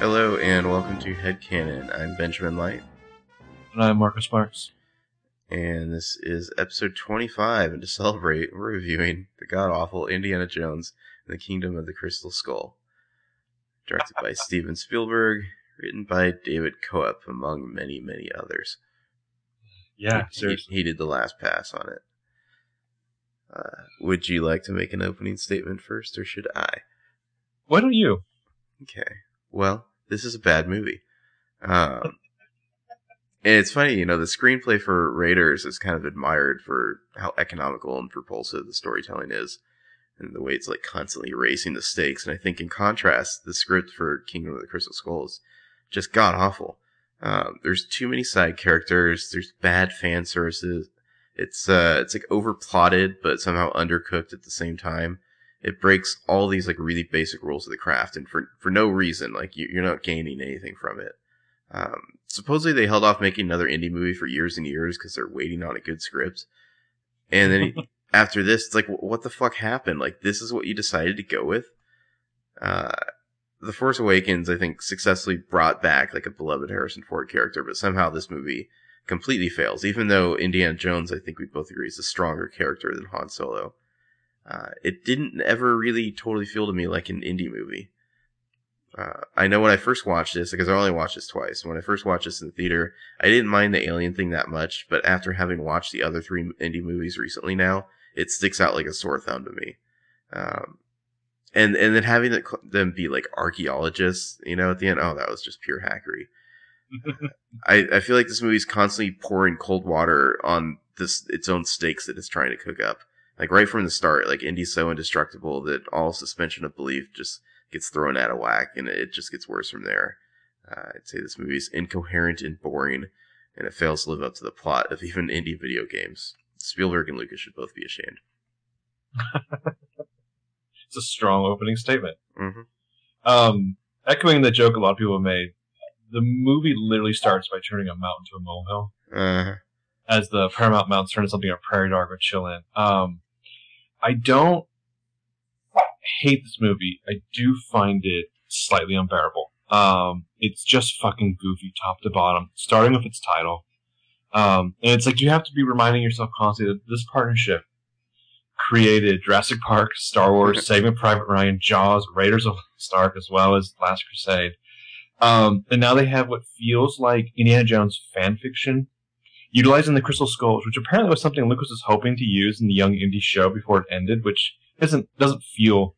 Hello and welcome to Headcanon. I'm Benjamin Light, And I'm Marcus Marks. and this is episode 25. And to celebrate, we're reviewing the god awful Indiana Jones and the Kingdom of the Crystal Skull. Directed by Steven Spielberg, written by David Koepp, among many, many others. Yeah, He-. He, did the last pass on it. Uh, would you like to make an opening statement first, or should I? Why don't you? Okay. Well, this is a bad movie. Um, and it's funny, you know, the screenplay for Raiders is kind of admired for how economical and propulsive the storytelling is, and the way it's like constantly raising the stakes. And I think, in contrast, the script for Kingdom of the Crystal Skull is just god awful. Um, there's too many side characters. There's bad fan services. It's uh, it's like overplotted, but somehow undercooked at the same time it breaks all these like really basic rules of the craft and for for no reason like you, you're not gaining anything from it um, supposedly they held off making another Indy movie for years and years because they're waiting on a good script and then after this it's like what the fuck happened? Like this is what you decided to go with? Uh, the force awakens i think successfully brought back like a beloved harrison ford character but somehow this movie completely fails even though indiana jones i think we both agree is a stronger character than han solo. Uh, it didn't ever really totally feel to me like an Indy movie. Uh, I know when I first watched this, because I only watched this twice. When I first watched this in the theater, I didn't mind the alien thing that much, but after having watched the other three Indy movies recently now, it sticks out like a sore thumb to me. Um, and and then having the, them be like archaeologists, you know, at the end, oh, that was just pure hackery. I, I feel like this movie's constantly pouring cold water on this its own stakes that it's trying to cook up like right from the start, like Indy's so indestructible that all suspension of belief just gets thrown out of whack, and it just gets worse from there. Uh, I'd say this movie is incoherent and boring, and it fails to live up to the plot of even Indy video games. Spielberg and Lucas should both be ashamed. It's a strong opening statement. Mm-hmm. Um, echoing the joke a lot of people have made, the movie literally starts by turning a mountain to a molehill Uh, as the Paramount Mountains turn into something a prairie dog would chill in. Um, I don't hate this movie. I do find it slightly unbearable. Um, it's just fucking goofy top to bottom, starting with its title. Um, and it's like you have to be reminding yourself constantly that this partnership created Jurassic Park, Star Wars, Saving Private Ryan, Jaws, Raiders of the Lost Ark, as well as Last Crusade. Um, and now they have what feels like Indiana Jones fan fiction, utilizing the Crystal Skulls, which apparently was something Lucas was hoping to use in the Young Indy show before it ended, which doesn't doesn't feel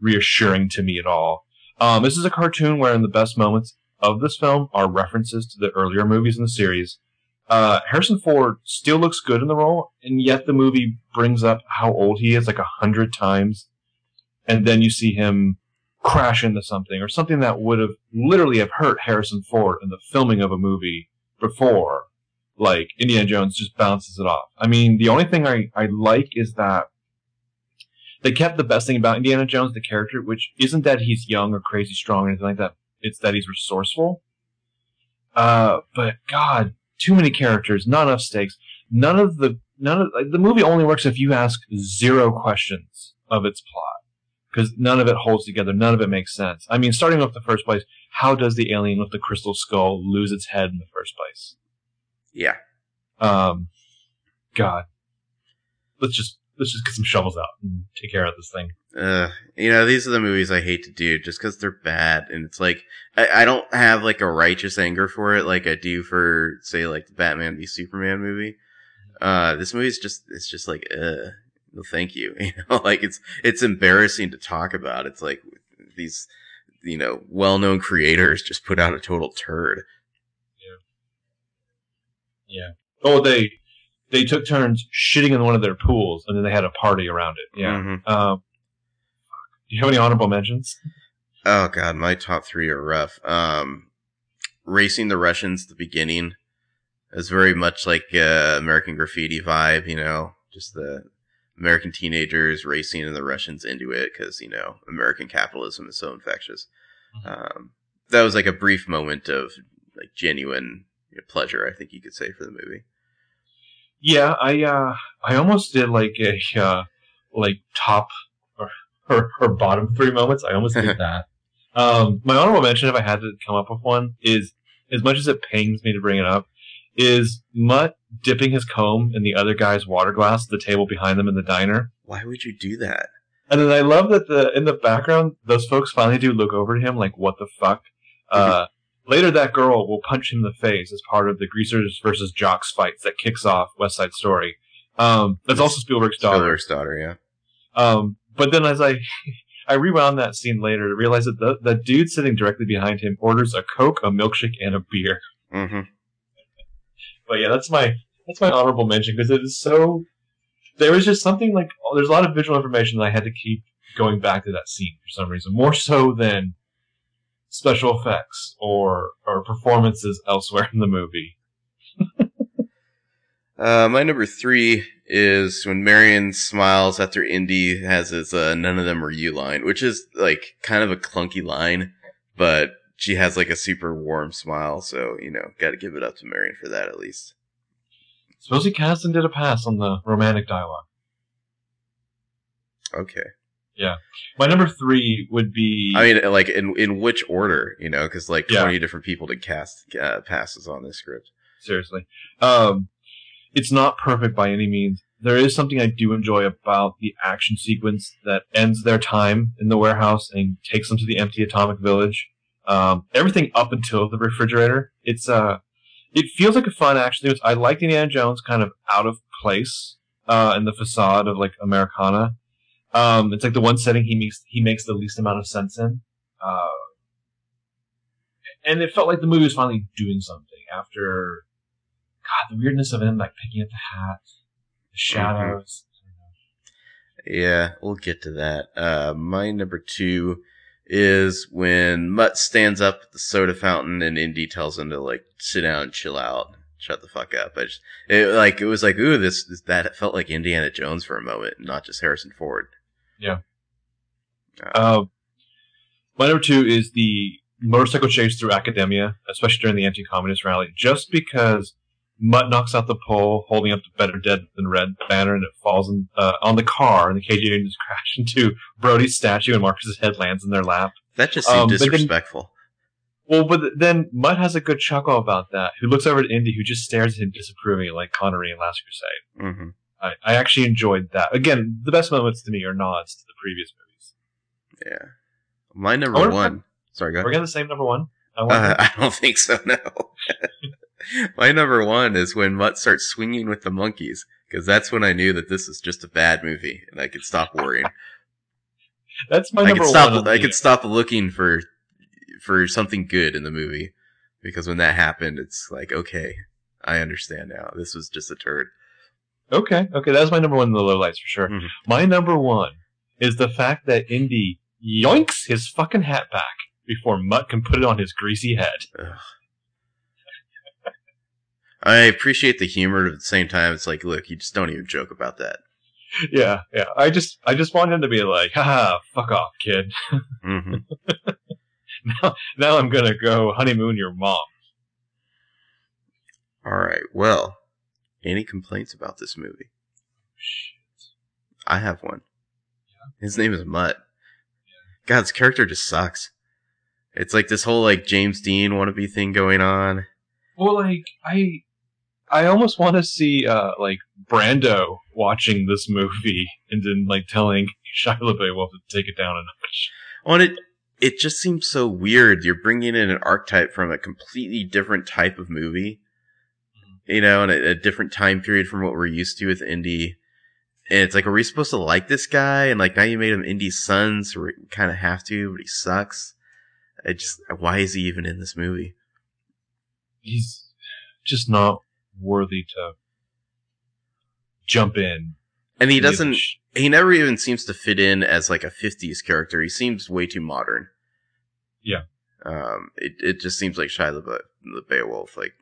reassuring to me at all. Um, this is a cartoon wherein the best moments of this film are references to the earlier movies in the series. Uh, Harrison Ford still looks good in the role, and yet the movie brings up how old he is like a hundred times, and then you see him crash into something or something that would have literally have hurt Harrison Ford in the filming of a movie before. Like Indiana Jones just bounces it off. I mean, the only thing I, I like is that they kept the best thing about Indiana Jones, the character, which isn't that he's young or crazy strong or anything like that. It's that he's resourceful. Uh, but God, too many characters, not enough stakes. None of the none of like, the movie only works if you ask zero questions of its plot because none of it holds together. None of it makes sense. I mean, starting off the first place, how does the alien with the crystal skull lose its head in the first place? yeah. Um, God, let's just let's just get some shovels out and take care of this thing. Uh, you know, these are the movies I hate to do just because they're bad. And it's like, I, I don't have like a righteous anger for it like I do for, say, like the Batman v Superman movie. Uh, this movie is just, it's just like, uh, no thank you. You know, like it's, it's embarrassing to talk about. It's like these, you know, well known creators just put out a total turd. Yeah. Yeah. Oh, they they took turns shitting in one of their pools, and then they had a party around it. Yeah. Mhm. Um, do you have any honorable mentions? Oh god, my top three are rough. Um, racing the Russians at the beginning is very much like uh, American Graffiti vibe, you know, just the American teenagers racing and the Russians into it because you know American capitalism is so infectious. Mhm. Um, that was like a brief moment of like genuine you know, pleasure, I think you could say for the movie. Yeah, I uh, I almost did like a uh, like top or, or or bottom three moments. I almost did that. Um, my honorable mention, if I had to come up with one, is as much as it pains me to bring it up, is Mutt dipping his comb in the other guy's water glass at the table behind them in the diner. Why would you do that? And then I love that the in the background, those folks finally do look over to him like, "What the fuck?" Uh, later, that girl will punch him in the face as part of the Greasers versus Jocks fights that kicks off West Side Story. Um, that's also Spielberg's daughter. Spielberg's daughter, yeah. Um, but then as I I rewound that scene later to realize that the the dude sitting directly behind him orders a Coke, a milkshake, and a beer. hmm But yeah, that's my that's my honorable mention because it is so. There was just something like there's a lot of visual information that I had to keep going back to that scene for some reason, more so than special effects or or performances elsewhere in the movie. Uh, my number three is when Marion smiles after Indy has his uh, "None of them are you" line, which is like kind of a clunky line, but she has like a super warm smile, so you know, got to give it up to Marion for that at least. Supposedly Kasdan did a pass on the romantic dialogue. Okay, My number three would be I mean, like in in which order, you know, because like Yeah. twenty different people did cast uh, passes on this script. seriously. Um, it's not perfect by any means. There is something I do enjoy about the action sequence that ends their time in the warehouse and takes them to the empty atomic village. Um, everything up until the refrigerator. It's uh, it feels like a fun action sequence. I like Indiana Jones kind of out of place uh, in the facade of like Americana. Um, it's like the one setting he makes he makes the least amount of sense in. Uh, and it felt like the movie was finally doing something after God, the weirdness of him like picking up the hat, the shadows. Yeah, we'll get to that. Uh, my number two is when Mutt stands up at the soda fountain and Indy tells him to like sit down and chill out, shut the fuck up. I just it, like it was like ooh this, this that felt like Indiana Jones for a moment, not just Harrison Ford. Uh, my number two is the motorcycle chase through academia, especially during the anti-communist rally, just because Mutt knocks out the pole holding up the better dead than red banner and it falls in, uh, on the car and the KGB agents crash into Brody's statue and Marcus's head lands in their lap. That just seemed Um, but then- disrespectful. Well, but then Mutt has a good chuckle about that, who looks over at Indy, who just stares at him disapprovingly like Connery in Last Crusade. hmm I, I actually enjoyed that. Again, the best moments to me are nods to the previous movies. Yeah, my number one. Sorry, go We're ahead. getting the same number one. I. Uh, I don't think so. No. my number one is when Mutt starts swinging with the monkeys because that's when I knew that this is just a bad movie and I could stop worrying. That's my I number could stop. one. I the- could stop looking for for something good in the movie because when that happened, it's like okay, I understand now. This was just a turd. Okay, okay, that's my number one in the lowlights for sure. Mhm. My number one is the fact that Indy yoinks his fucking hat back before Mutt can put it on his greasy head. Ugh. I appreciate the humor, but at the same time, it's like, look, you just don't even joke about that. Yeah, yeah. I just, I just want him to be like, haha, fuck off, kid. hmm now, now I'm gonna go honeymoon your mom. All right. Well, any complaints about this movie? Shit. I have one. His name is Mutt. God's character just sucks. It's like this whole like James Dean wannabe thing going on. Well, like I, I almost want to see uh like Brando watching this movie and then like telling Shia LaBeouf to take it down a notch. On it, it just seems so weird. You're bringing in an archetype from a completely different type of movie, you know, and a, a different time period from what we're used to with Indy. And it's like, are we supposed to like this guy? And like, now you made him Indy's son, so we kind of have to, but he sucks. I just, why is he even in this movie? He's just not worthy to jump in. And he and do the doesn't, he never even seems to fit in as like a 50s character. He seems way too modern. Yeah. Um, it, it just seems like Shia LaBeouf, the Beowulf, like,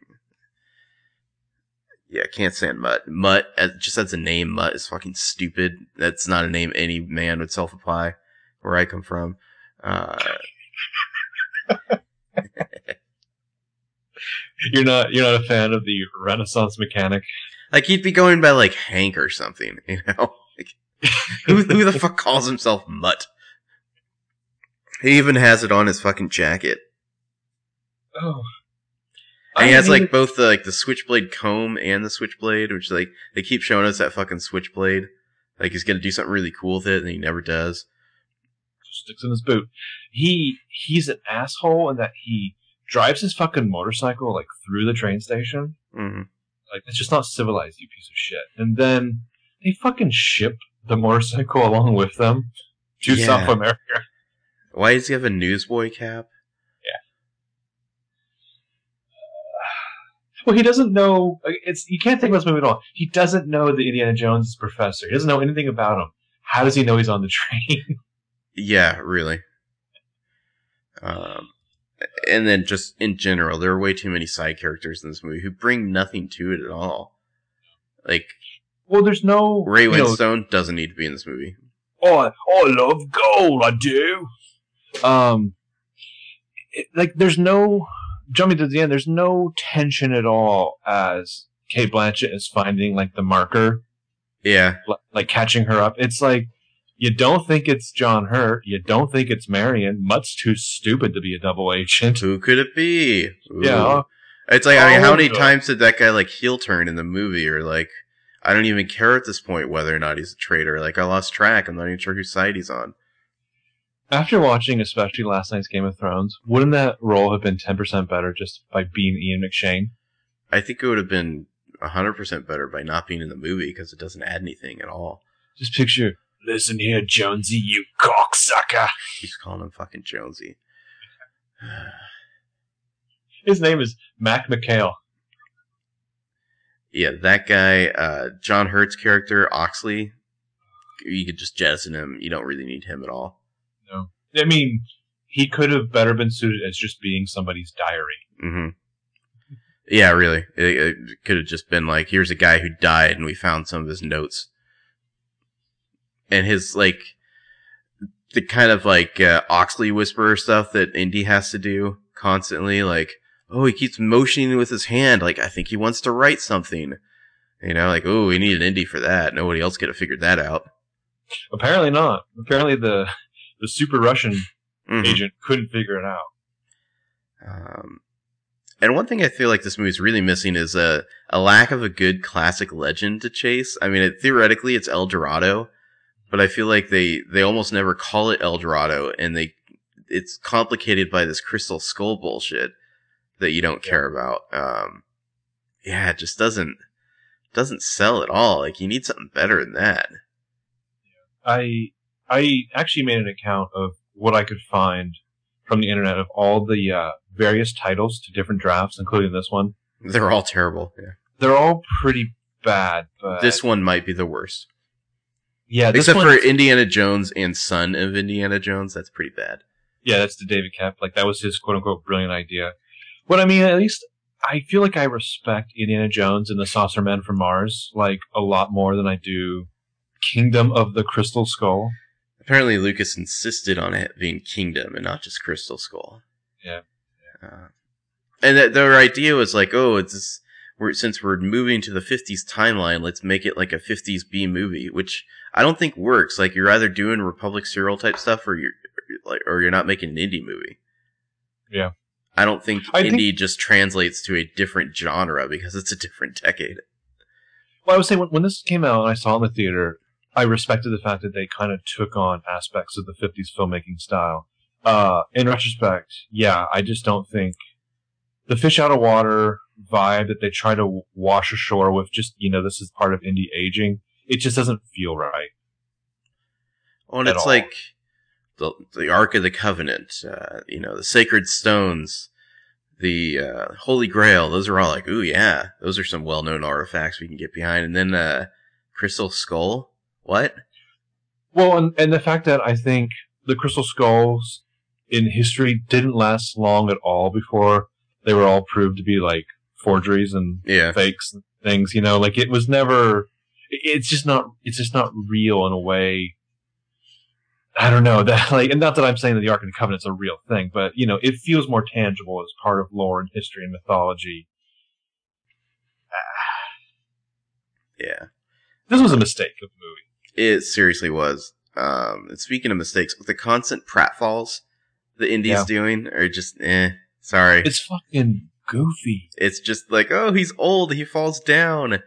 Yeah, can't stand Mutt. Mutt, as, just as a name, Mutt is fucking stupid. That's not a name any man would self apply where I come from. Uh, You're not you're not a fan of the Renaissance mechanic. like he'd be going by like Hank or something, you know? Like, who, who the fuck calls himself Mutt? He even has it on his fucking jacket. Oh. And he has mean, like both the like the switchblade comb and the switchblade, which like they keep showing us that fucking switchblade. Like he's gonna do something really cool with it, and he never does. sticks in his boot. He he's an asshole in that he drives his fucking motorcycle like through the train station. hmm Like it's just not civilized, you piece of shit. And then they fucking ship the motorcycle along with them to Yeah. South America. Why does he have a newsboy cap? Well, he doesn't know. It's you can't think about this movie at all. He doesn't know that Indiana Jones is professor. He doesn't know anything about him. How does he know he's on the train? Yeah, really. Um, and then just in general, there are way too many side characters in this movie who bring nothing to it at all. Like well, there's no Ray you know, doesn't need to be in this movie. oh, I, oh, I love gold. I do. Um, it, like there's no jumping to the end. There's no tension at all as Cate Blanchett is finding like the marker, Yeah, li- like catching her up. It's like you don't think it's John Hurt. You don't think it's Marion. Mutt's too stupid to be a double agent. who could it be? Ooh. Yeah. It's like, I mean, oh how many Oh, times did that guy like heel turn in the movie or like, I don't even care at this point whether or not he's a traitor. Like, I lost track. I'm not even sure whose side he's on. After watching, especially last night's Game of Thrones, wouldn't that role have been ten percent better just by being Ian McShane? I think it would have been 100% better by not being in the movie because it doesn't add anything at all. Just picture, listen here, Jonesy, you cocksucker. He's calling him fucking Jonesy. His name is Mac McHale. yeah, that guy, uh, John Hurt's character, Oxley, you could just jettison him. You don't really need him at all. I mean, he could have better been suited as just being somebody's diary. hmm Yeah, really. It, it could have just been like, here's a guy who died and we found some of his notes. And his, like, the kind of like uh, Oxley whisperer stuff that Indy has to do constantly. Like, oh, he keeps motioning with his hand. Like, I think he wants to write something. You know, like, oh, we need an Indy for that. Nobody else could have figured that out. Apparently not. Apparently the the super Russian Mhm. agent couldn't figure it out. Um, and one thing I feel like this movie's really missing is a, a lack of a good classic legend to chase. I mean, it, theoretically, it's El Dorado, but I feel like they, they almost never call it El Dorado, and they it's complicated by this crystal skull bullshit that you don't care about. Um, yeah, it just doesn't doesn't sell at all. Like you need something better than that. I I actually made an account of what I could find from the internet of all the uh, various titles to different drafts, including this one. They're all terrible. Yeah. They're all pretty bad, but This one might be the worst, yeah, this except one- for Indiana Jones and Son of Indiana Jones. That's pretty bad. Yeah, that's the David Koepp. Like that was his quote unquote brilliant idea. But I mean, at least I feel like I respect Indiana Jones and the Saucer Man from Mars like a lot more than I do Kingdom of the Crystal Skull. Apparently, Lucas insisted on it being Kingdom and not just Crystal Skull. Yeah. Uh, and th- their idea was like, oh, it's this, we're, since we're moving to the 50s timeline, let's make it like a 50s B movie, which I don't think works. Like, you're either doing Republic serial type stuff, or you're like, or you're not making an Indy movie. Yeah. I don't think I think- Indy just translates to a different genre because it's a different decade. Well, I would say when, when this came out and I saw it in the theater, I respected the fact that they kind of took on aspects of the 50s filmmaking style. Uh, in retrospect, yeah, I just don't think the fish out of water vibe that they try to wash ashore with just, you know, this is part of Indy aging. It just doesn't feel right. Oh, and it's all. like the the Ark of the Covenant, uh, you know, the sacred stones, the uh, Holy Grail. Those are all like, ooh, yeah, those are some well known artifacts we can get behind. And then uh, Crystal Skull. What? Well, and, and the fact that I think the crystal skulls in history didn't last long at all before they were all proved to be like forgeries and Yeah, fakes and things. You know, like it was never. It's just not. It's just not real in a way. I don't know that like, and not that I'm saying that the Ark and the Covenant's a real thing, but you know, it feels more tangible as part of lore and history and mythology. Yeah, This was a mistake of the movie. It seriously was. Um, and speaking of mistakes, the constant pratfalls the Indy's Yeah. doing are just eh. Sorry, It's fucking goofy. it's just like oh he's old he falls down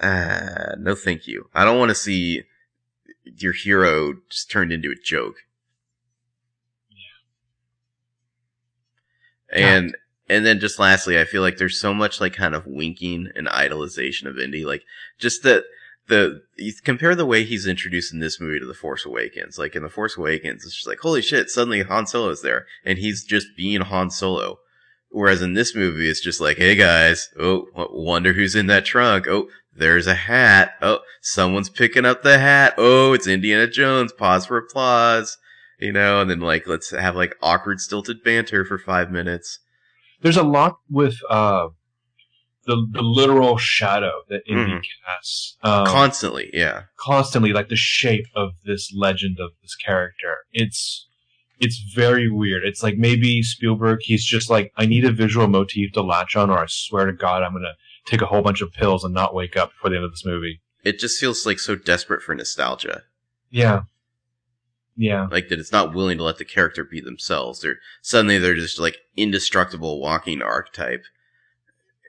uh no thank you i don't want to see your hero just turned into a joke Yeah. and and then just lastly i feel like there's so much like kind of winking and idolization of Indy, like just that the compare the way he's introduced in this movie to the force awakens like in the force awakens it's just like holy shit suddenly han solo's there and he's just being han solo Whereas in this movie, it's just like, hey guys, oh, wonder who's in that trunk. Oh, there's a hat. Oh, someone's picking up the hat. Oh, it's Indiana Jones. Pause for applause. You know, and then like, let's have like awkward stilted banter for five minutes. There's a lot with uh, the the literal shadow that Indy Mhm. casts um, Constantly, yeah. constantly, like the shape of this legend of this character. It's it's very weird. It's like maybe Spielberg, he's just like, I need a visual motif to latch on, or I swear to God, I'm gonna take a whole bunch of pills and not wake up before the end of this movie. It just feels like so desperate for nostalgia. Yeah, yeah. Like that it's not willing to let the character be themselves. They're suddenly they're just like indestructible walking archetype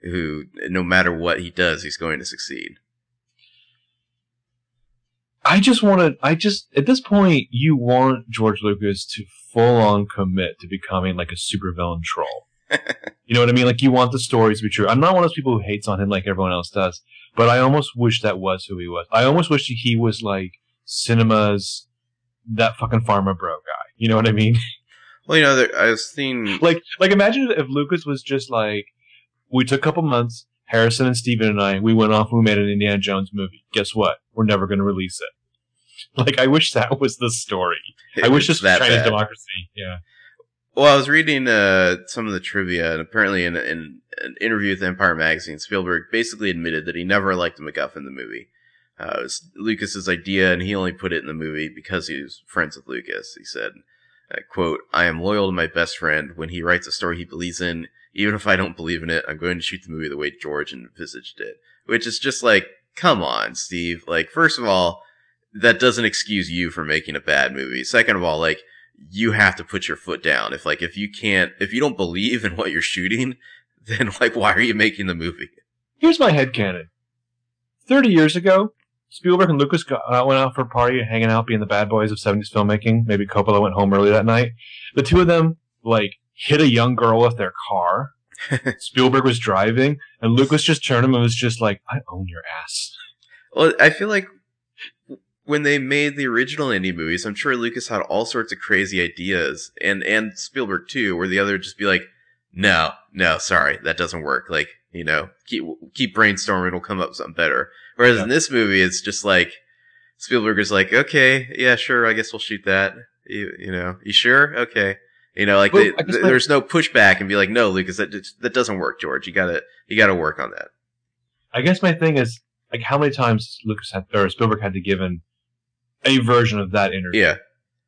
who no matter what he does, he's going to succeed. I just want to. I just at this point, you want George Lucas to full on commit to becoming like a supervillain troll. you know what I mean? Like you want the stories to be true. I'm not one of those people who hates on him like everyone else does, but I almost wish that was who he was. I almost wish he was like cinema's that fucking pharma bro guy. You know what I mean? Well, you know, there, I've seen like, like imagine if Lucas was just like, we took a couple months. Harrison and Steven and I, we went off and we made an Indiana Jones movie. Guess what? We're never going to release it. Like, I wish that was the story. I wish this was Chinese bad. democracy. Yeah. Well, I was reading uh, some of the trivia, and apparently, in, in an interview with Empire Magazine, Spielberg basically admitted that he never liked the MacGuffin in the movie. Uh, it was Lucas's idea, and he only put it in the movie because he was friends with Lucas. He said, uh, "quote I am loyal to my best friend. When he writes a story he believes in, even if I don't believe in it, I'm going to shoot the movie the way George envisaged it." Which is just like, come on, Steve. Like, first of all, that doesn't excuse you for making a bad movie. Second of all, like you have to put your foot down. If like if you can't if you don't believe in what you're shooting, then like why are you making the movie? Here's my head headcanon. 30 years ago, Spielberg and Lucas got, uh, went out for a party, hanging out, being the bad boys of 70s filmmaking. Maybe Coppola went home early that night. The two of them, like, hit a young girl with their car. Spielberg was driving, and Lucas just turned him and was just like, I own your ass. Well, I feel like when they made the original Indy movies, I'm sure Lucas had all sorts of crazy ideas, and and Spielberg too, where the other would just be like, "No, no, sorry, that doesn't work." Like, you know, keep keep brainstorming, it'll come up with something better. Whereas Yeah. in this movie, it's just like Spielberg is like, "Okay, yeah, sure, I guess we'll shoot that." You, you know, you sure? Okay. You know, like Well, they, I th- my- there's no pushback and be like, "No, Lucas, that that doesn't work, George. You gotta you gotta work on that." I guess my thing is, like, how many times Lucas had, or Spielberg had to give in a version of that interview? Yeah.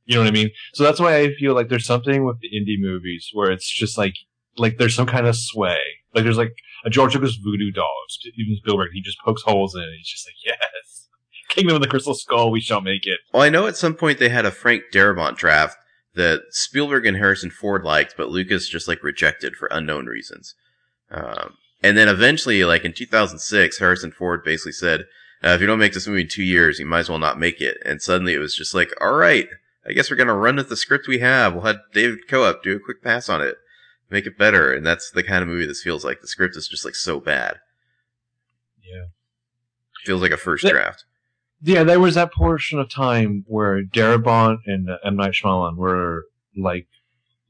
You know what I mean? So that's why I feel like there's something with the Indy movies where it's just like, like there's some kind of sway. Like there's like a George Lucas voodoo doll. Even Spielberg, he just pokes holes in it. He's just like, yes, Kingdom of the Crystal Skull, we shall make it. Well, I know at some point they had a Frank Darabont draft that Spielberg and Harrison Ford liked, but Lucas just like rejected for unknown reasons. Um, and then eventually, like in 2006, Harrison Ford basically said, uh, "If you don't make this movie in two years, you might as well not make it." And suddenly it was just like, "All right, I guess we're gonna run with the script we have. We'll have David Koepp do a quick pass on it, make it better." And that's the kind of movie this feels like. The script is just like so bad. Yeah. Feels like a first That- draft. Yeah, there was that portion of time where Darabont and uh, M. Night Shyamalan were like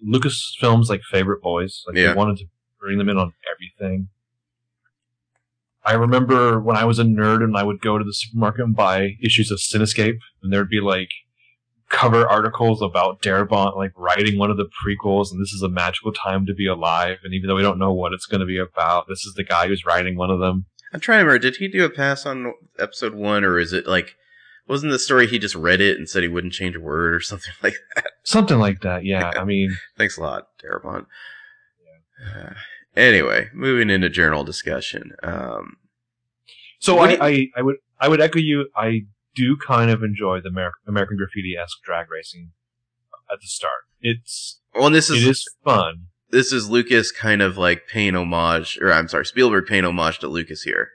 Lucasfilm's like favorite boys. Like Yeah. they wanted to bring them in on everything. I remember when I was a nerd and I would go to the supermarket and buy issues of Cinescape, and there'd be like cover articles about Darabont like writing one of the prequels, and this is a magical time to be alive. And even though we don't know what it's going to be about, this is the guy who's writing one of them. I'm trying to remember. Did he do a pass on episode one, or is it like wasn't the story he just read it and said he wouldn't change a word or something like that? Something like that. Yeah. I mean, Thanks a lot, Darabont. Uh, anyway, moving into journal discussion. Um, so I, do I, I would I would echo you. I do kind of enjoy the Amer- American Graffiti esque drag racing at the start. It's well, this is, it is fun. This is Lucas kind of like paying homage, or I'm sorry, Spielberg paying homage to Lucas here,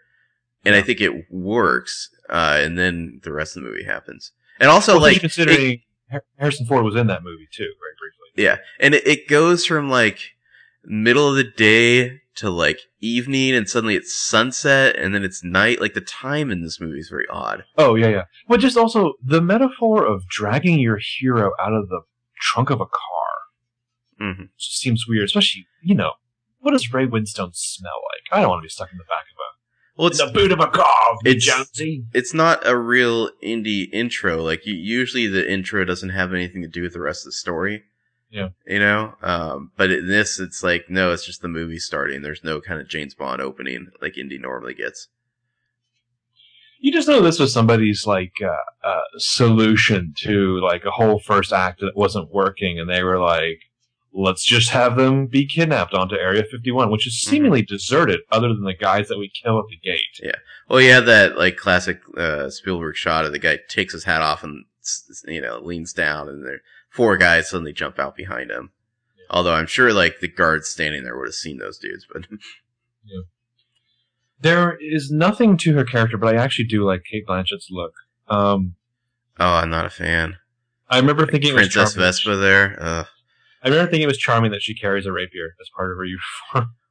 and I think it works. Uh, and then the rest of the movie happens, and also Well, like considering Har- Harrison Ford was in that movie too, very briefly. Yeah, and it, it goes from like middle of the day to like evening, and suddenly it's sunset, and then it's night. Like the time in this movie is very odd. Oh yeah, yeah. But just also the metaphor of dragging your hero out of the trunk of a hmm just seems weird, especially you know. What does Ray Winstone smell like? I don't want to be stuck in the back of a Well, it's in the boot of a car, it's- Jonesy. it's not a real Indy intro. Like you, usually the intro doesn't have anything to do with the rest of the story. Yeah. you know. Um, but in this, it's like no, it's just the movie starting. There's no kind of James Bond opening like Indy normally gets. You just know this was somebody's like uh, uh, solution to like a whole first act that wasn't working, and they were like, "Let's just have them be kidnapped onto Area 51, which is seemingly deserted, other than the guys that we kill at the gate." Yeah. Well, you have that like classic uh, Spielberg shot of the guy takes his hat off and you know leans down, and there four guys suddenly jump out behind him. Although I'm sure like the guards standing there would have seen those dudes, but yeah. There is nothing to her character, but I actually do like Cate Blanchett's look. Um, oh, I'm not a fan. I remember thinking it was Princess. Vespa there. Ugh. I remember thinking it was charming that she carries a rapier as part of her uniform.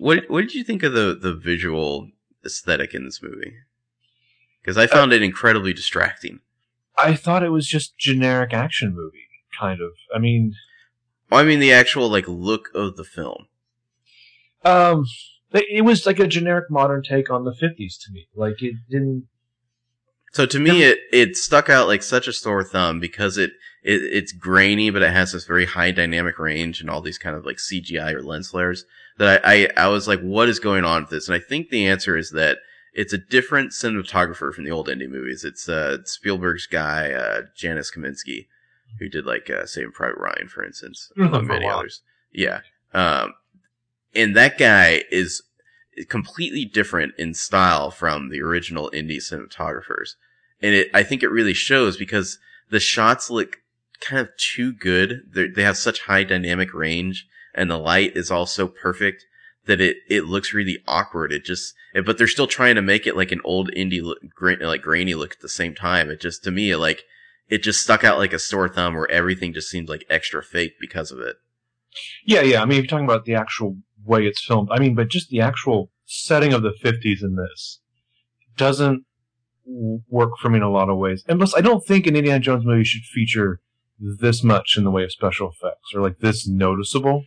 What what did you think of the the visual aesthetic in this movie? Because I found it incredibly distracting. I thought it was just generic action movie, kind of. I mean, I mean, the actual like look of the film. Um, it it was like a generic modern take on the '50s to me. Like it didn't. So to me, it it stuck out like such a sore thumb because it, it it's grainy, but it has this very high dynamic range and all these kind of like CGI or lens flares. That I, I I was like, what is going on with this? And I think the answer is that it's a different cinematographer from the old Indy movies. It's uh, Spielberg's guy, uh, Janusz Kaminski, who did like uh, Saving Private Ryan, for instance, among many others. Yeah, um, and that guy is completely different in style from the original Indy cinematographers. And it, I think it really shows because the shots look kind of too good. They're, they have such high dynamic range and the light is all so perfect that it, it looks really awkward. It just, it, but they're still trying to make it like an old Indy look, gra- like grainy look at the same time. It just, to me, like, it just stuck out like a sore thumb where everything just seemed like extra fake because of it. Yeah, yeah. I mean, if you're talking about the actual way it's filmed, I mean, but just the actual setting of the '50s in this doesn't work for me in a lot of ways. And plus, I don't think an Indiana Jones movie should feature this much in the way of special effects or like this noticeable.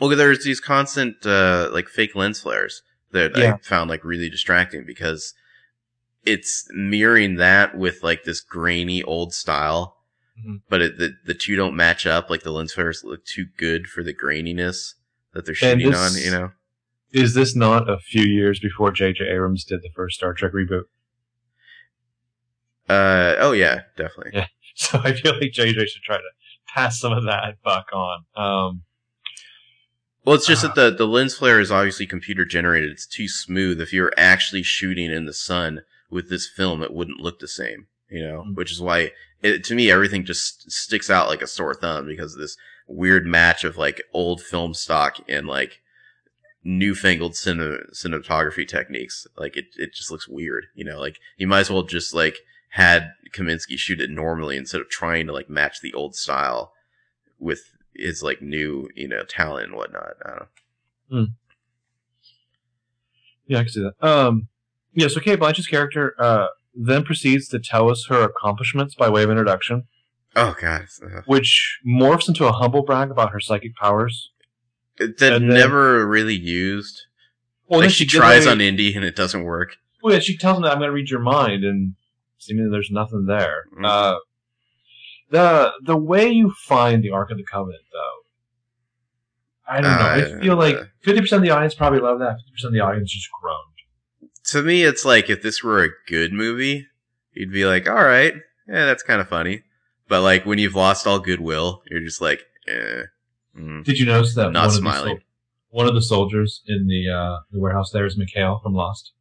Well, there's these constant uh, like fake lens flares that Yeah. I found like really distracting because it's mirroring that with like this grainy old style, Mhm. but it, the the two don't match up. Like the lens flares look too good for the graininess that they're shooting this- on. You know, Is this not a few years before J.J. Abrams did the first Star Trek reboot? uh, oh yeah, definitely. Yeah. So I feel like JJ should try to pass some of that buck on. Um, Well, it's just Ah. that the, the lens flare is obviously computer generated. It's too smooth. If you're actually shooting in the sun with this film, it wouldn't look the same, you know, Mm. which is why it, to me, everything just sticks out like a sore thumb because of this weird match of like old film stock and like newfangled cine- cinematography techniques. Like it, it just looks weird, you know, like you might as well just like had Kaminski shoot it normally instead of trying to like match the old style with his like new, you know, talent and whatnot. I don't know. yeah, I can see that. Um, yeah, so Cate Blanchett's character uh, then proceeds to tell us her accomplishments by way of introduction, Oh god, uh, which morphs into a humble brag about her psychic powers. that then- never really used. Well, like then she gives tries away- on Indy and it doesn't work. Well, yeah, she tells him that I'm going to read your mind, and seemingly there's nothing there. Mhm. Uh, the the way you find the Ark of the Covenant, though, I don't know. I feel like fifty percent of the audience probably loved that. Fifty percent of the audience just groaned. To me, it's like if this were a good movie, you'd be like, "All right, yeah, that's kind of funny." But like when you've lost all goodwill, you're just like, "Eh." Mm. Did you notice that Not one smiling. Of the, sol- one of the soldiers in the uh, the warehouse there is Mikhail from Lost.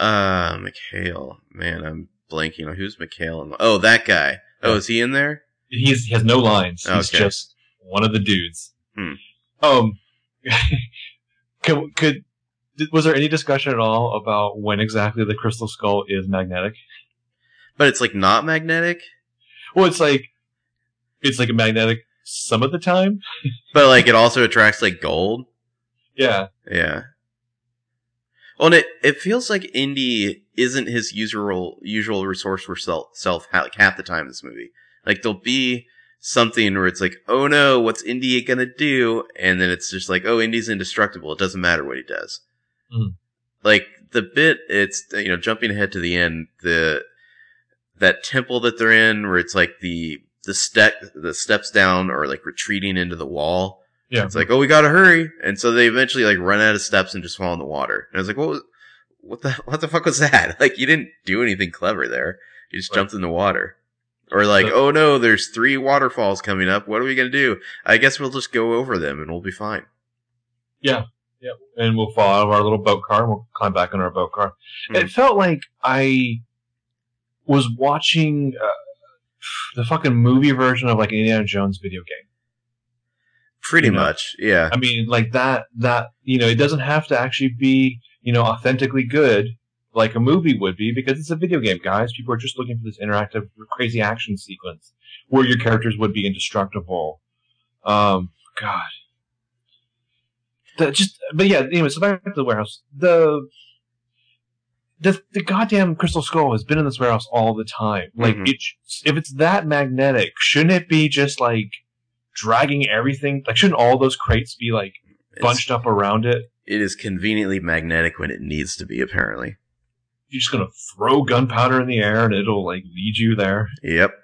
Uh, Mikhail. Man, I'm blanking on who's Mikhail. In oh, that guy. Oh, is he in there? He's he has no lines. He's Okay. just one of the dudes. Hmm. Um, could, could was there any discussion at all about when exactly the crystal skull is magnetic? But it's like not magnetic. Well, it's like it's like a magnetic some of the time. But like it also attracts like gold. Yeah, Yeah. Well, and it it feels like Indy isn't his usual usual resource for self self like half the time in this movie. Like there'll be something where it's like, oh no, what's Indy gonna do? And then it's just like, oh, Indy's indestructible. It doesn't matter what he does. Mhm. Like the bit, it's you know jumping ahead to the end, the that temple that they're in, where it's like the the step the steps down or like retreating into the wall. Yeah. It's like, oh, we gotta hurry, and so they eventually like run out of steps and just fall in the water. And I was like, what was, what the, what the fuck was that? Like, you didn't do anything clever there. You just Right. jumped in the water. Or like, So- oh no, there's three waterfalls coming up. What are we gonna do? I guess we'll just go over them and we'll be fine. Yeah, yeah, and we'll fall out of our little boat car and we'll climb back on our boat car. Hmm. It felt like I was watching uh, the fucking movie version of like an Indiana Jones video game. Pretty You know. much, yeah. I mean, like that. That you know, it doesn't have to actually be you know authentically good like a movie would be because it's a video game, guys. People are just looking for this interactive, crazy action sequence where your characters would be indestructible. Um, God. The, just, but yeah. Anyway, so back to the warehouse. The the the goddamn crystal skull has been in this warehouse all the time. Like, Mhm. it, if it's that magnetic, shouldn't it be just like dragging everything? Like, shouldn't all those crates be like bunched up around it? it is conveniently magnetic when it needs to be, apparently. You're just gonna throw gunpowder in the air and it'll like lead you there. Yep.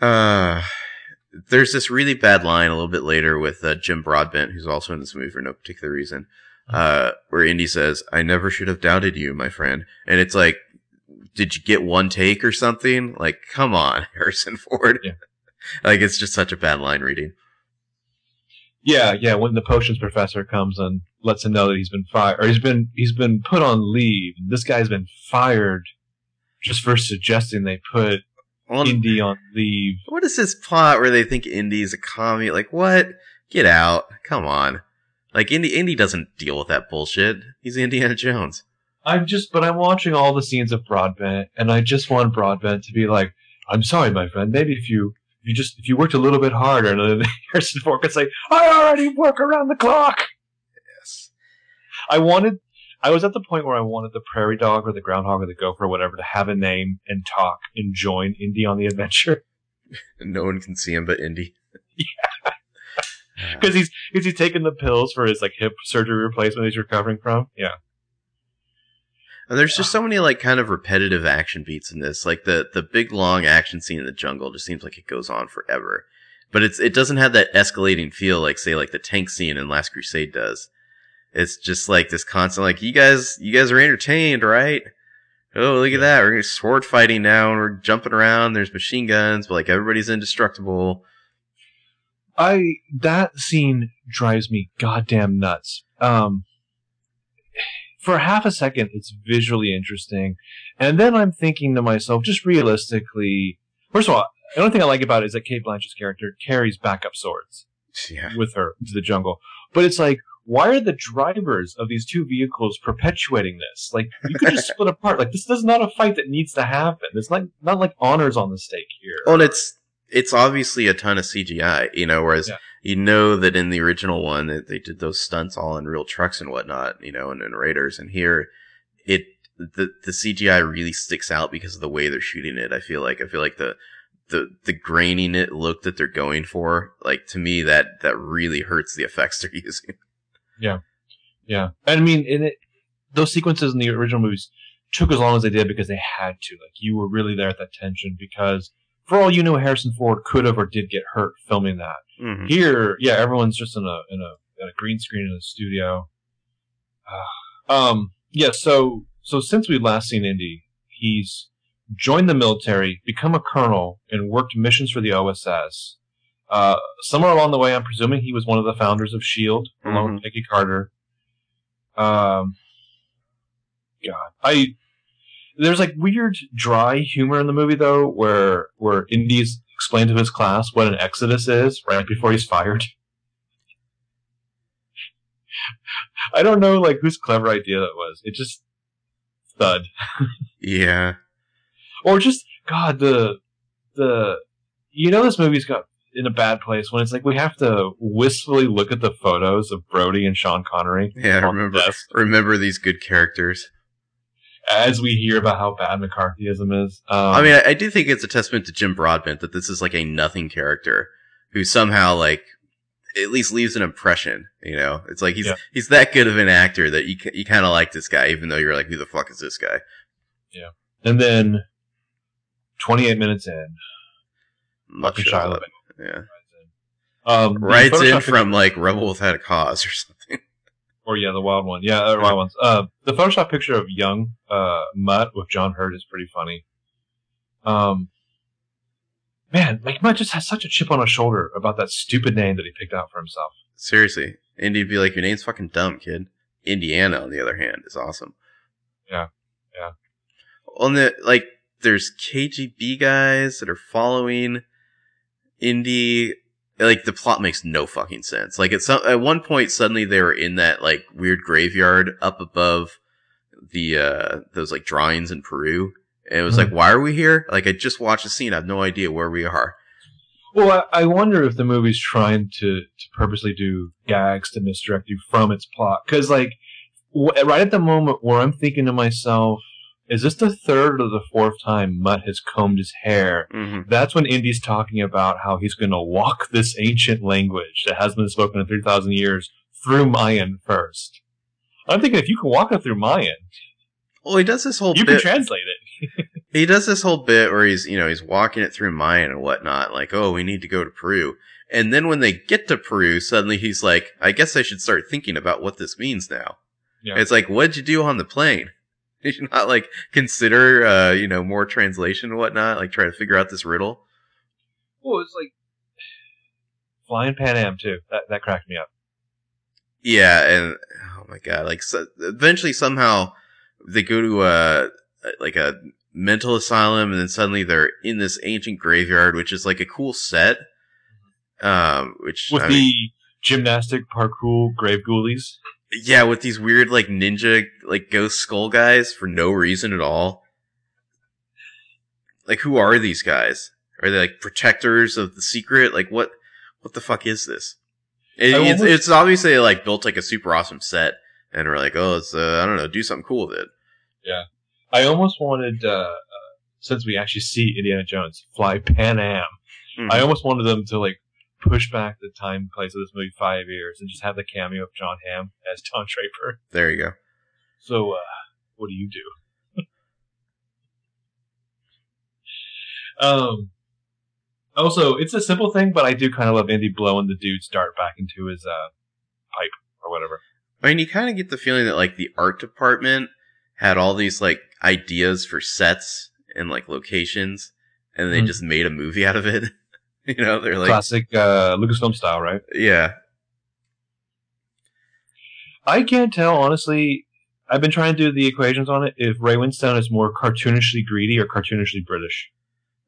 Uh, there's this really bad line a little bit later with uh, Jim Broadbent, who's also in this movie for no particular reason, uh, where Indy says, "I never should have doubted you, my friend," and it's like, did you get one take or something? Like, come on, Harrison Ford. Yeah. Like, it's just such a bad line reading. Yeah, yeah. When the potions professor comes and lets him know that he's been fired, or he's been he's been put on leave. This guy's been fired just for suggesting they put Well, Indy on leave. what is this plot where they think Indy's a commie? Like, what? Get out! Come on! Like, Indy, Indy doesn't deal with that bullshit. He's Indiana Jones. I'm just, but I'm watching all the scenes of Broadbent, and I just want Broadbent to be like, "I'm sorry, my friend. Maybe if you." If You just if you worked a little bit harder, and then Harrison Ford could say, "I already work around the clock." Yes. I wanted, I was at the point where I wanted the prairie dog or the groundhog or the gopher or whatever to have a name and talk and join Indy on the adventure No one can see him but Indy. Yeah. because he's he's taking the pills for his like hip surgery replacement he's recovering from. Yeah, And there's just so many like kind of repetitive action beats in this. Like the the big long action scene in the jungle just seems like it goes on forever. But it's it doesn't have that escalating feel like say like the tank scene in Last Crusade does. It's just like this constant like you guys you guys are entertained, right? Oh, look at that. We're sword fighting now and we're jumping around. There's machine guns, but like everybody's indestructible. I that scene drives me goddamn nuts. Um, for half a second, it's visually interesting, and then I'm thinking to myself, just realistically, first of all, the only thing I like about it is that Cate Blanchett's character carries backup swords. Yeah. with her into the jungle. But it's like, why are the drivers of these two vehicles perpetuating this? Like, you could just split apart. Like, this is not a fight that needs to happen. It's like not like honors on the stake here. Well, and it's it's obviously a ton of CGI, you know. Whereas Yeah. You know that in the original one that they did those stunts all in real trucks and whatnot, you know, and in Raiders. And here, it the the CGI really sticks out because of the way they're shooting it. I feel like I feel like the the the graining it look that they're going for, like to me, that that really hurts the effects they're using. Yeah, yeah, and I mean, in it, those sequences in the original movies took as long as they did because they had to. Like, you were really there at that tension because for all you know, Harrison Ford could have or did get hurt filming that. Mhm. Here, yeah, everyone's just in a in a, in a green screen in a studio. Uh, um, yeah. So so since we last seen Indy, he's joined the military, become a colonel, and worked missions for the OSS. Uh, somewhere along the way, I'm presuming he was one of the founders of Shield, along with Peggy Carter. Um, God, I there's like weird dry humor in the movie though, where where Indy's explained to his class what an exodus is right before he's fired. I don't know like whose clever idea that was. It just thud. Yeah. Or just God the the you know this movie's got in a bad place when it's like we have to wistfully look at the photos of Brody and Sean Connery Yeah, remember remember these good characters. As we hear about how bad McCarthyism is. Um, I mean, I, I do think it's a testament to Jim Broadbent that this is like a nothing character who somehow like at least leaves an impression. You know, it's like he's Yeah. he's that good of an actor that you you kind of like this guy, even though you're like, who the fuck is this guy? Yeah. And then 28 minutes in, Mutt Shia LaBeouf Yeah, um, the rides in from like Rebel Without a Cause or something. Or yeah, the wild one. Yeah, the wild ones. Uh, the Photoshop picture of young uh, Mutt with John Hurt is pretty funny. Um, man, like Mutt just has such a chip on his shoulder about that stupid name that he picked out for himself. Seriously, Indy'd be like, your name's fucking dumb, kid. Indiana, on the other hand, is awesome. Yeah. Yeah. On the like, there's KGB guys that are following Indy. Like the plot makes no fucking sense. Like at some at one point, suddenly they were in that like weird graveyard up above the uh those like drawings in Peru, and it was Mhm. like, why are we here? Like I just watched the scene. I have no idea where we are. Well, I, I wonder if the movie's trying to, to purposely do gags to misdirect you from its plot. Because, like, w- right at the moment where I'm thinking to myself, is this the third or the fourth time Mutt has combed his hair? Mm-hmm. That's when Indy's talking about how he's going to walk this ancient language that has been spoken in 3,000 years through Mayan first. I'm thinking if you can walk it through Mayan, Well, he does this whole you bit. can translate it. He does this whole bit where he's, you know, he's walking it through Mayan and whatnot, like, oh, we need to go to Peru. And then when they get to Peru, suddenly he's like, I guess I should start thinking about what this means now. Yeah. It's like, what'd you do on the plane? Did you not like consider, uh, you know, more translation and whatnot? Like try to figure out this riddle? Well, it's like flying Pan Am too. That that cracked me up. Yeah, and oh my god, like so, eventually somehow they go to a like a mental asylum, and then suddenly they're in this ancient graveyard, which is like a cool set. Um, which with I the mean, gymnastic parkour grave ghoulies. Yeah, with these weird like ninja like ghost skull guys for no reason at all. Like, who are these guys? Are they like protectors of the secret? Like, what? What the fuck is this? It, it's, almost- it's obviously like built like a super awesome set, and we're like, oh, it's uh, I don't know, do something cool with it. Yeah. I almost wanted, uh, uh, since we actually see Indiana Jones fly Pan Am, Mhm. I almost wanted them to like push back the time place of this movie five years and just have the cameo of John Hamm as Don Draper. there you go. So, uh, what do you do? um. Also, it's a simple thing, but I do kind of love Indy blowing the dude's dart back into his uh, pipe or whatever. I mean, you kind of get the feeling that like the art department had all these like ideas for sets and like locations, and they Mhm. just made a movie out of it. you know, they're like, Classic uh, Lucasfilm style, right? yeah, I can't tell, honestly. I've been trying to do the equations on it. If Ray Winstone is more cartoonishly greedy or cartoonishly British.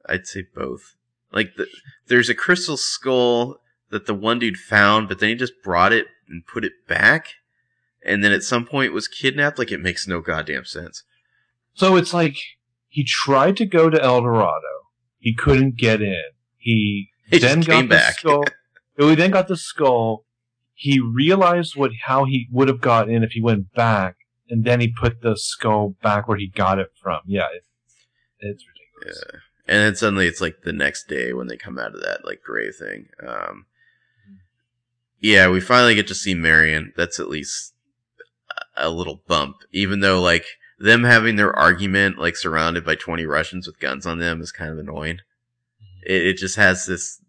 I'd say both. Like, the, there's a crystal skull that the one dude found, but then he just brought it and put it back, and then at some point was kidnapped. Like, it makes no goddamn sense. So it's like he tried to go to El Dorado. He couldn't get in. He, He then got the back. skull. he then got the skull. He realized what how he would have gotten in if he went back, and then he put the skull back where he got it from. Yeah, it, it's ridiculous. Yeah. And then suddenly it's like the next day when they come out of that like gray thing. Um, yeah, we finally get to see Marion. That's at least a a little bump, even though like them having their argument like surrounded by 20 Russians with guns on them is kind of annoying. It, it just has this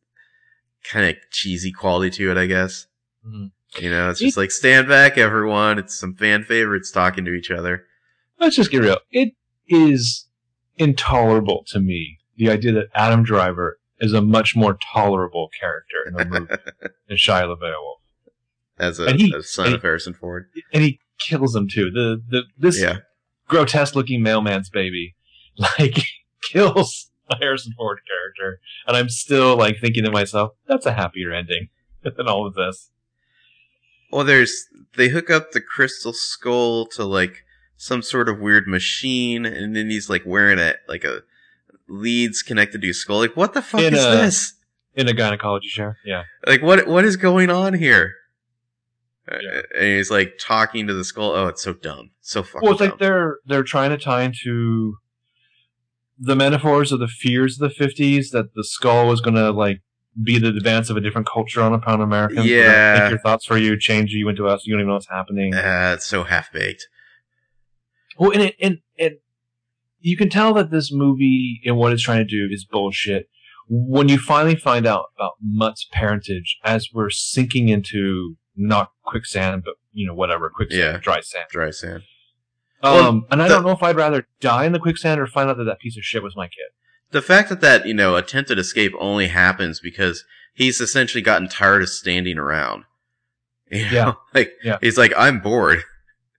kind of cheesy quality to it, I guess. Mhm. You know, it's just like stand back, everyone. It's some fan favorites talking to each other. Let's just get real. It is intolerable to me the idea that Adam Driver is a much more tolerable character in the movie than Shia LaBeouf, As a, he- a son of Harrison Ford. and he kills him too. The the this Yeah. grotesque looking mailman's baby like kills the Harrison Ford character, and I'm still like thinking to myself, that's a happier ending than all of this. Well, there's they hook up the crystal skull to like some sort of weird machine, and then he's like wearing it like a leads connected to his skull. Like, what the fuck In is a- this? In a gynecology chair, yeah. Like, what what is going on here? Uh, Yeah. And he's like talking to the skull. Oh, it's so dumb, so fucking Well, it's like they're they're trying to tie into the metaphors of the fears of the fifties that the skull was going to like be the advance of a different culture on upon Americans. Yeah. think your thoughts for you, change you into us. You don't even know what's happening. Uh, it's so half baked. Well, and it, and and you can tell that this movie and what it's trying to do is bullshit. When you finally find out about Mutt's parentage, as we're sinking into not quicksand, but you know whatever quicksand, Yeah. dry sand. Dry sand. Um, Well, and I the- don't know if I'd rather die in the quicksand or find out that that piece of shit was my kid. The fact that that you know attempted escape only happens because he's essentially gotten tired of standing around. You know? Yeah. like Yeah. he's like, I'm bored.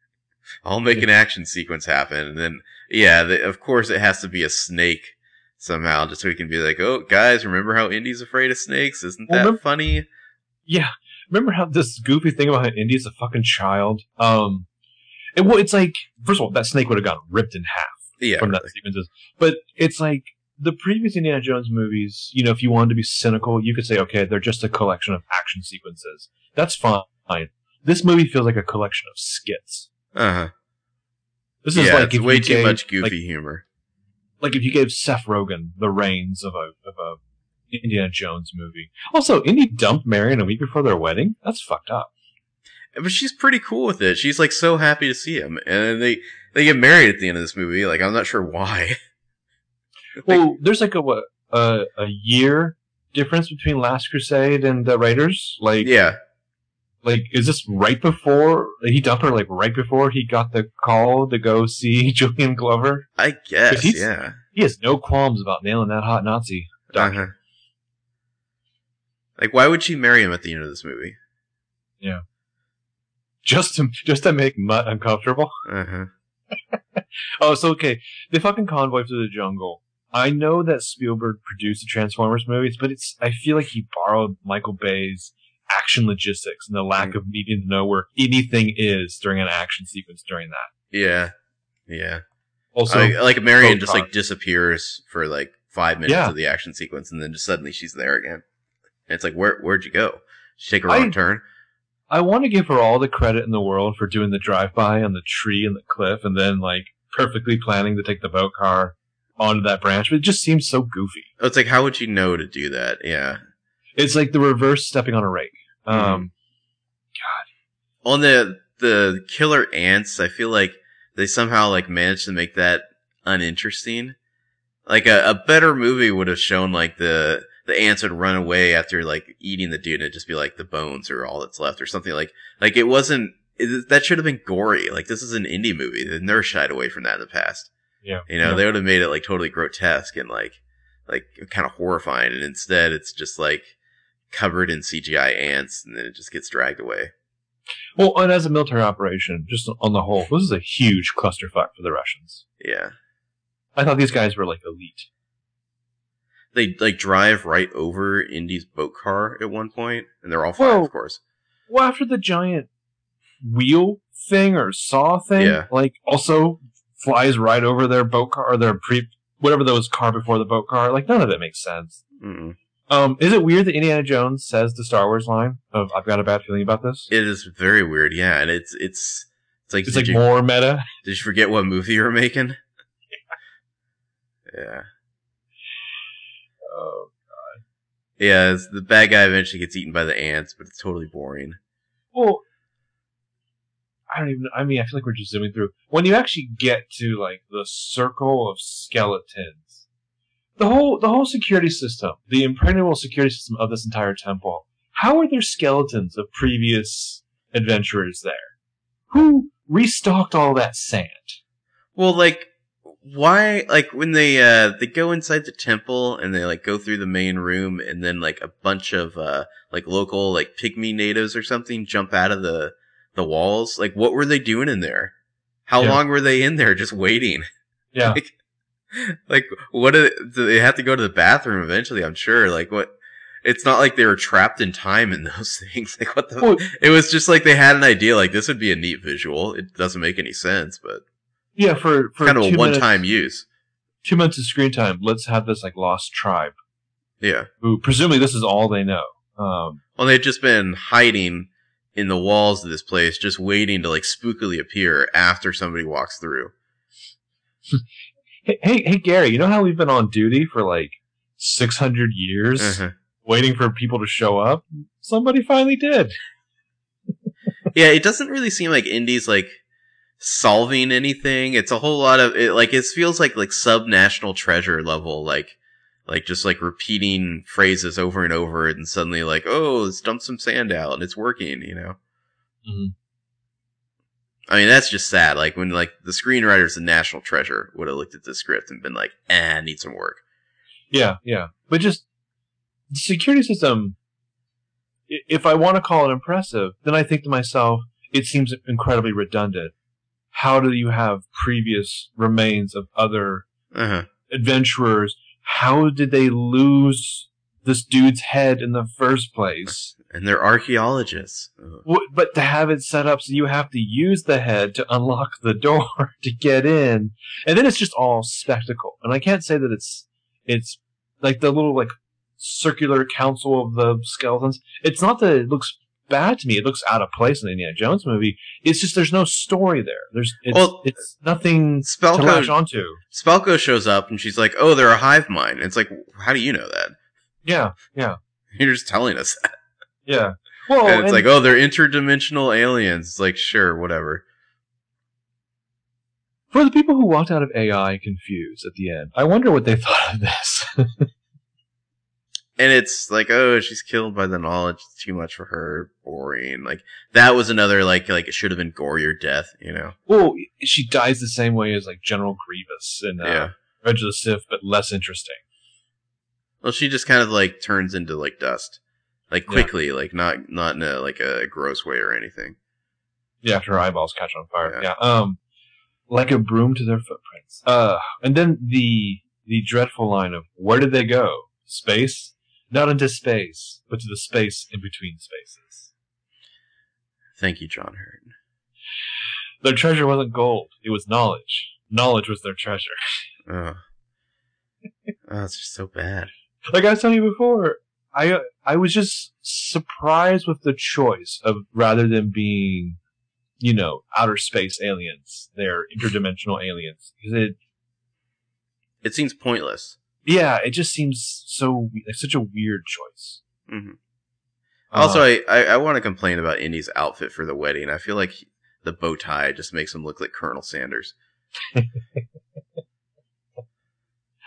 I'll make Yeah. an action sequence happen, and then yeah, the, of course it has to be a snake somehow, just so he can be like, oh guys, remember how Indy's afraid of snakes? Isn't that remember- funny? Yeah. Remember how this goofy thing about how Indy's a fucking child? Um, it, well, it's like, first of all, that snake would have gotten ripped in half. Yeah, from that sequences. But it's like the previous Indiana Jones movies, you know, if you wanted to be cynical, you could say, okay, they're just a collection of action sequences. That's fine. This movie feels like a collection of skits. uh-huh. This is yeah, like it's way too gave, much goofy like, humor. like if you gave Seth Rogen the reins of a of a Indiana Jones movie. Also, Indy dumped Marion a week before their wedding. That's fucked up. But she's pretty cool with it. She's like so happy to see him, and then they they get married at the end of this movie. Like I'm not sure why. Well, there's like a what a a year difference between Last Crusade and the Raiders. Like, yeah, like is this right before he dumped her like right before he got the call to go see Julian Glover? I guess. Yeah. He has no qualms about nailing that hot Nazi. Uh-huh. Like, why would she marry him at the end of this movie? Just to just to make Mutt uncomfortable. Uh-huh. Oh, so okay. The fucking convoy through the jungle. I know that Spielberg produced the Transformers movies, but it's I feel like he borrowed Michael Bay's action logistics and the lack Mm. of needing to know where anything is during an action sequence during that. Yeah. Yeah. Also, like, like Marion just like disappears for like five minutes Yeah. of the action sequence, and then just suddenly she's there again. And it's like, where where'd you go? Did she take a wrong I- turn? I want to give her all the credit in the world for doing the drive-by on the tree and the cliff, and then like perfectly planning to take the boat car onto that branch. But it just seems so goofy. Oh, it's like, how would you know to do that? Yeah. It's like the reverse stepping on a rake. Um, God. On the the killer ants, I feel like they somehow like managed to make that uninteresting. Like a, a better movie would have shown like the the ants would run away after like eating the dude and it'd just be like the bones or all that's left or something like like it wasn't it, that should have been gory. Like this is an indie movie. They've never shied away from that in the past. yeah, You know, Yeah. they would have made it like totally grotesque and like like kind of horrifying and instead it's just like covered in CGI ants and then it just gets dragged away. Well, and as a military operation, just on the whole, this is a huge clusterfuck for the Russians. Yeah. I thought these guys were like elite. They like drive right over Indy's boat car at one point, and they're all fine, Well- of course. Well, after the giant wheel thing or saw thing, Yeah. like also flies right over their boat car or their pre whatever that was car before the boat car. Like none of it makes sense. Mm-mm. Um, is it weird that Indiana Jones says the Star Wars line of "I've got a bad feeling about this"? It is very weird, yeah, and it's it's it's like It's like you more meta. did you forget what movie you were making? Yeah, Uh, yeah. It's, the bad guy eventually gets eaten by the ants, but it's totally boring. well, I don't even. I mean, I feel like we're just zooming through. When you actually get to like the circle of skeletons, the whole the whole security system, the impregnable security system of this entire temple. How are there skeletons of previous adventurers there? Who restocked all that sand? Well, like why like when they uh they go inside the temple and they like go through the main room and then like a bunch of uh like local like pygmy natives or something jump out of the the walls like what were they doing in there how Yeah. long were they in there just waiting Yeah. like, like what do do they have to go to the bathroom eventually i'm sure like what it's not like they were trapped in time in those things like what the Well, it was just like they had an idea like this would be a neat visual it doesn't make any sense but yeah, for for kind of a one-time use two minutes of screen time. Let's have this like lost tribe, yeah who presumably this is all they know. Um, Well, they've just been hiding in the walls of this place, just waiting to like spookily appear after somebody walks through. hey, hey, hey, Gary, you know how we've been on duty for like six hundred years, Uh-huh. waiting for people to show up? Somebody finally did. Yeah, it doesn't really seem like Indy's like solving anything. It's a whole lot of it. Like it feels like like sub national treasure level, like like just like repeating phrases over and over, and suddenly like, oh, let's dump some sand out, and it's working. You know. Mhm. I mean, that's just sad. Like when like the screenwriters of National Treasure would have looked at the script and been like, "Eh, need some work." Yeah, yeah. But just the security system, if I want to call it impressive, then I think to myself, it seems incredibly redundant. How do you have previous remains of other Uh huh. adventurers? How did they lose this dude's head in the first place? And they're archaeologists. But to have it set up so you have to use the head to unlock the door to get in, and then it's just all spectacle. And I can't say that it's it's like the little like circular council of the skeletons. It's not that it looks bad to me. It looks out of place in the Indiana Jones movie. It's just there's no story there. There's it's, Well, it's nothing to latch onto. Spellco shows up and she's like, "Oh, they're a hive mind." And it's like, how do you know that? Yeah, yeah, You're just telling us that. yeah. Well, and it's and- like, oh, they're interdimensional aliens. It's like, sure, whatever. for the people who walked out of AI confused at the end, I wonder what they thought of this. And it's like, oh, she's killed by the knowledge. It's too much for her. Boring. Like that was another like like it should have been gorier death. You know? Well, she dies the same way as like General Grievous in uh, Yeah. Revenge of the Sith, but less interesting. Well, she just kind of like turns into like dust, like Yeah. quickly, like not not in a like a gross way or anything. Yeah, after her eyeballs catch on fire. Yeah. Yeah. Um, like a broom to their footprints. Uh, and then the the dreadful line of where did they go? Space? Not into space, but to the space in between spaces. Thank you, John Hurt. Their treasure wasn't gold; it was knowledge. Knowledge was their treasure. Oh, oh it's just so bad. like I was telling you before, I I was just surprised with the choice of rather than being, you know, outer space aliens, they're interdimensional aliens. It, It seems pointless. Yeah, it just seems so like such a weird choice. hmm Also, Uh, I, I, I want to complain about Indy's outfit for the wedding. I feel like the bow tie just makes him look like Colonel Sanders.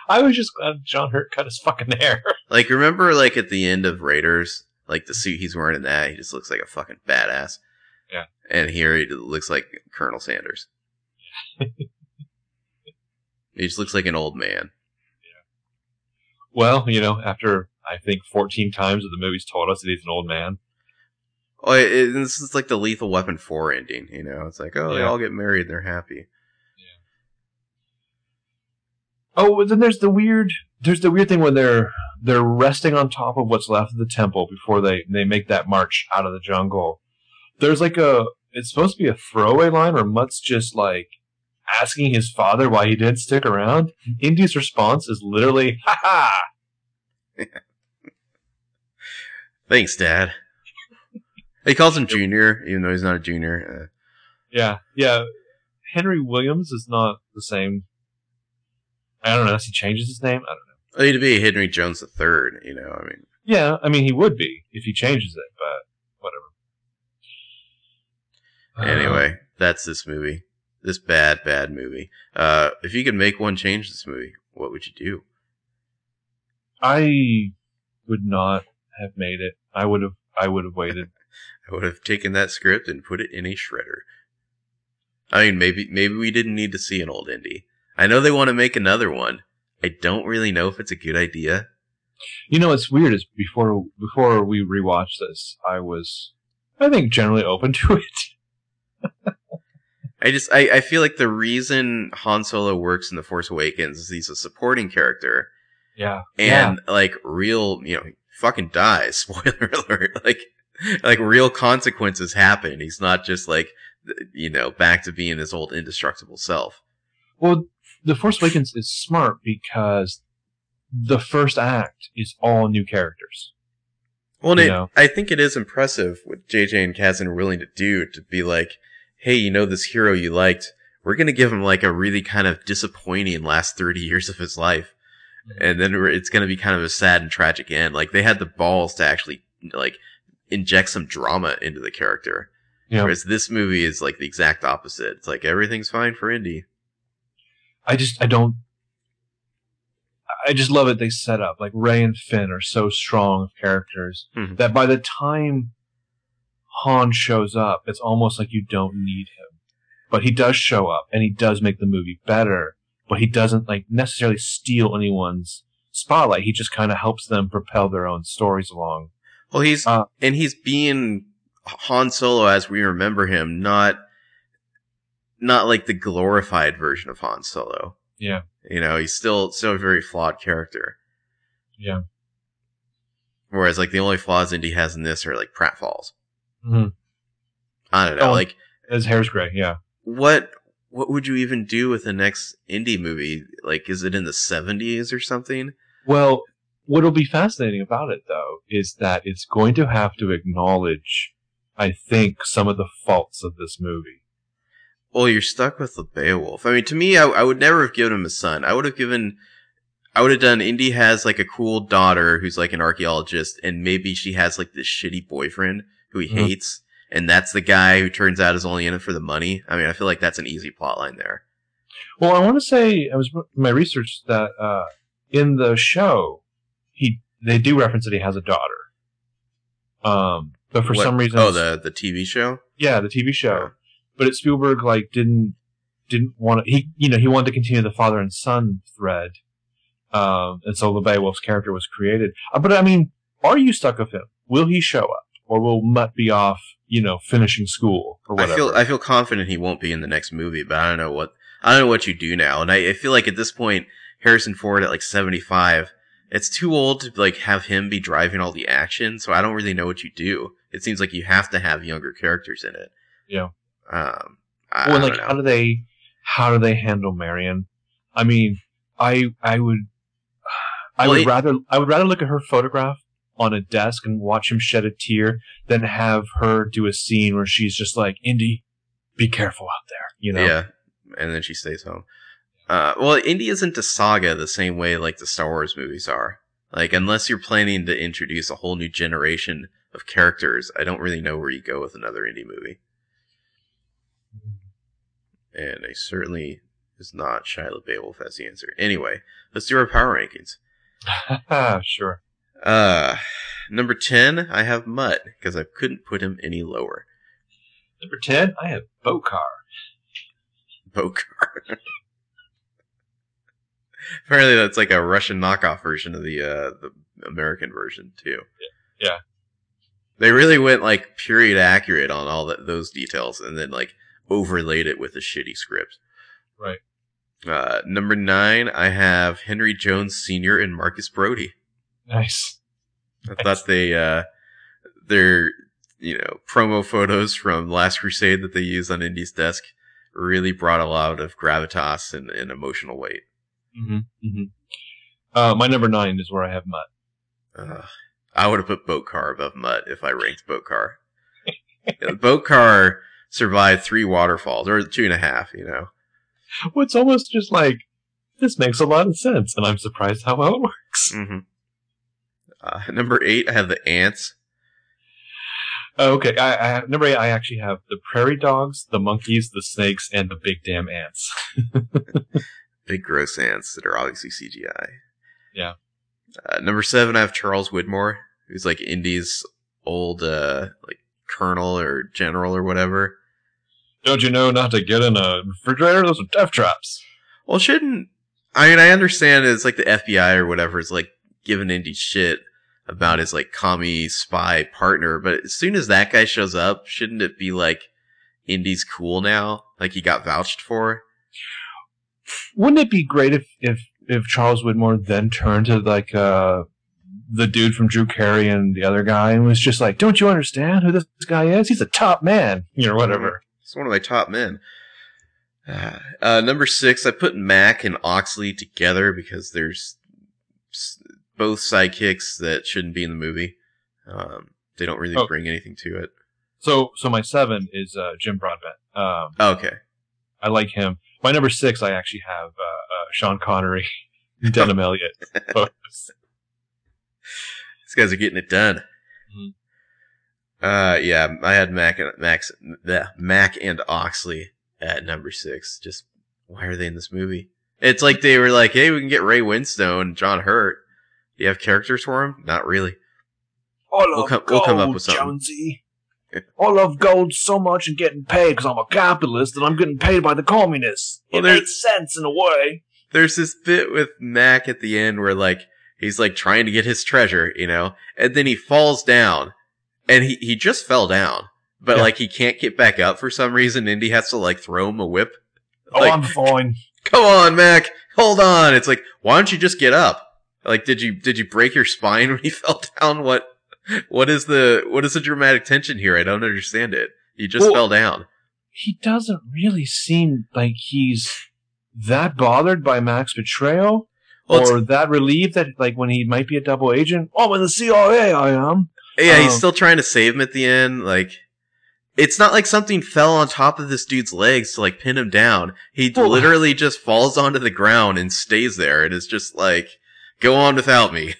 I was just glad John Hurt cut his fucking hair. Like, remember, like at the end of Raiders, like the suit he's wearing in that, he just looks like a fucking badass. Yeah. And here he looks like Colonel Sanders. he just looks like an old man. Well, you know, after I think 14 times that the movie's told us that he's an old man. Oh, it, it- this is like the Lethal Weapon four ending. You know, it's like, oh, they all get married, they're happy. Yeah. Oh, then there's the weird. There's the weird thing when they're they're resting on top of what's left of the temple before they they make that march out of the jungle. There's like a. It's supposed to be a throwaway line where Mutt's just like asking his father why he didn't stick around. Indy's response is literally, "Ha ha." Thanks, Dad. he calls him Junior, even though he's not a junior. Uh, Yeah, yeah. Henry Williams is not the same. I don't know unless he changes his name. I don't know. Uh, he'd be Henry Jones the third. You know, I mean, Yeah, I mean he would be if he changes it, but whatever. anyway, that's this movie. This bad, bad movie. Uh, if you could make one change this movie, what would you do? I would not have made it. I would have. I would have waited. I would have taken that script and put it in a shredder. I mean, maybe maybe we didn't need to see an old indie. I know they want to make another one. I don't really know if it's a good idea. You know, what's weird is before before we rewatched this, I was, I think, generally open to it. I just I, I feel like the reason Han Solo works in The Force Awakens is he's a supporting character. Yeah. And yeah. like real, you know, fucking dies. Spoiler alert. Like like real consequences happen. He's not just like you know, back to being his old indestructible self. Well, The Force Awakens is smart because the first act is all new characters. Well, it, I think it is impressive what JJ and Kasdan are willing to do to be like, hey, you know, this hero you liked, we're going to give him like a really kind of disappointing last 30 years of his life. Mm-hmm. And then it's going to be kind of a sad and tragic end. Like they had the balls to actually like inject some drama into the character. Yeah. Whereas this movie is like the exact opposite. It's like everything's fine for Indy. I just I don't I just love it they set up. Like Ray and Finn are so strong of characters mm-hmm. that by the time Han shows up, it's almost like you don't need him. But he does show up and he does make the movie better, but he doesn't like necessarily steal anyone's spotlight. He just kind of helps them propel their own stories along. Well, he's uh, and he's being Han Solo as we remember him, not not like the glorified version of Han Solo. Yeah. You know, he's still still a very flawed character. Yeah. Whereas like the only flaws Indy has in this are like pratfalls. Mm-hmm. I don't know, oh, like his hair's gray, yeah. What what would you even do with the next indie movie? Like is it in the seventies or something? Well, what'll be fascinating about it though is that it's going to have to acknowledge I think, some of the faults of this movie. Well, you're stuck with LaBeouf. I mean, to me, I, I would never have given him a son. I would have given, I would have done. Indy has like a cool daughter who's like an archaeologist, and maybe she has like this shitty boyfriend who he mm-hmm. hates, and that's the guy who turns out is only in it for the money. I mean, I feel like that's an easy plot line there. Well, I want to say I was my research that uh, in the show, he they do reference that he has a daughter. Um, but for what? some reason, oh, the the TV show. Yeah, the TV show. But it, Spielberg like didn't didn't want to. He you know he wanted to continue the father and son thread, um, and so LaBeouf's character was created. Uh, but I mean, are you stuck with him? Will he show up, or will Mutt be off? You know, finishing school or whatever. I feel I feel confident he won't be in the next movie, but I don't know what I don't know what you do now. And I, I feel like at this point, Harrison Ford at like seventy five it's too old to like have him be driving all the action, so I don't really know what you do. It seems like you have to have younger characters in it. Yeah. Um. I, well, like, how do they, how do they handle Marion? I mean, I, I would, I well, would it, rather, I would rather look at her photograph on a desk and watch him shed a tear than have her do a scene where she's just like, Indy, be careful out there, you know? Yeah. And then she stays home. Uh, well, Indy isn't a saga the same way like the Star Wars movies are. Like, unless you're planning to introduce a whole new generation of characters, I don't really know where you go with another Indy movie. And I certainly is not Shia LaBeouf as the answer. Anyway, let's do our power rankings. sure. Uh, number 10, I have Mutt, because I couldn't put him any lower. Number 10, I have Bokar. Bokar. Apparently, that's like a Russian knockoff version of the uh, the American version too. Yeah. yeah. They really went like period accurate on all that those details, and then like overlaid it with a shitty script. Right. Uh, number nine, I have Henry Jones Sr. and Marcus Brody. Nice. I nice. thought they uh, their you know promo photos from Last Crusade that they used on Indy's desk really brought a lot of gravitas and, and emotional weight. Mm-hmm, mm-hmm. Uh, my number nine is where I have Mutt. Uh, I would have put Boat Car above Mutt if I ranked Boat Car. boat Car survived three waterfalls, or two and a half, you know. Well, it's almost just like, this makes a lot of sense, and I'm surprised how well it works. Mm-hmm. Uh, number eight, I have the ants. Oh, okay, I, I number eight, I actually have the prairie dogs, the monkeys, the snakes, and the big damn ants. big gross ants that are obviously CGI. Yeah. Uh, number seven, I have Charles Widmore, who's like Indy's old uh like colonel or general or whatever. Don't you know not to get in a refrigerator? Those are death traps. Well, shouldn't I mean I understand it's like the FBI or whatever is like giving Indy shit about his like commie spy partner, but as soon as that guy shows up, shouldn't it be like Indy's cool now? Like he got vouched for? Wouldn't it be great if if if Charles Widmore then turned to like uh the dude from Drew Carey and the other guy and was just like, "Don't you understand who this guy is? He's a top man," you know, whatever. It's one of my top men. Uh, number six, I put Mac and Oxley together because there's both sidekicks that shouldn't be in the movie. Um, they don't really Oh. bring anything to it. So so my seven is uh, Jim Broadbent. Um, Okay. I like him. My number six, I actually have uh, uh, Sean Connery, Denholm Elliott. These guys are getting it done. Mhm. Uh, yeah, I had Mac and Max, Mac and Oxley at number six. Just why are they in this movie? It's like they were like, hey, we can get Ray Winstone and John Hurt. Do you have characters for him? Not really. I love We'll come- we'll come up with something. Jonesy. I love gold so much and getting paid because I'm a capitalist and I'm getting paid by the communists. Well, it makes sense in a way. There's this bit with Mac at the end where like he's like trying to get his treasure, you know, and then he falls down, and he he just fell down, but Yeah. like he can't get back up for some reason. Indy has to like throw him a whip. Oh, I'm fine. come on, Mac, hold on. It's like, why don't you just get up? Like, did you did you break your spine when you fell down? What what is the what is the dramatic tension here? I don't understand it. You just Well- fell down. He doesn't really seem like he's that bothered by Mac's betrayal Well, or that relieved that like when he might be a double agent. Oh, in the CIA. I am. Yeah, he's Um, still trying to save him at the end. Like, it's not like something fell on top of this dude's legs to like pin him down. He Well- literally just falls onto the ground and stays there. And it's just like, go on without me.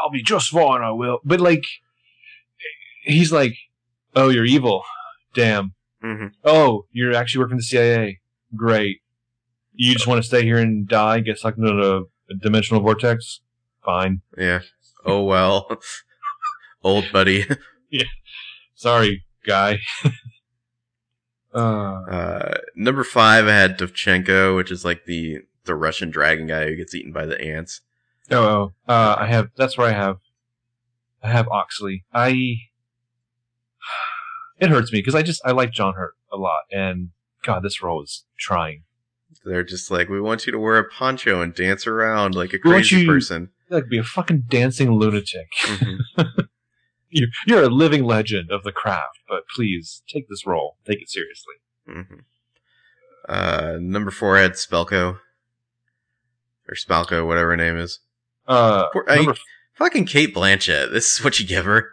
I'll be just fine. I will. But like, he's like, oh, you're evil. Damn. hmm Oh, you're actually working for the CIA. Great. You just want to stay here and die, get sucked into a, a dimensional vortex? Fine. Yeah. Oh well. Old buddy. Yeah. Sorry, guy. uh, Uh, number five, I had Dovchenko, which is like the the Russian dragon guy who gets eaten by the ants. oh, oh, uh, I have. That's where I have. I have Oxley. I. It hurts me because I just I like John Hurt a lot, and God, this role is trying. They're just like, we want you to wear a poncho and dance around like a crazy you- person. Like be a fucking dancing lunatic. Mhm. You're, you're a living legend of the craft, but please take this role. Take it seriously. Mhm. Uh, number four, had Spelko. Or Spalko, whatever her name is. Uh, Poor- I- Fucking Cate Blanchett. This is what you give her.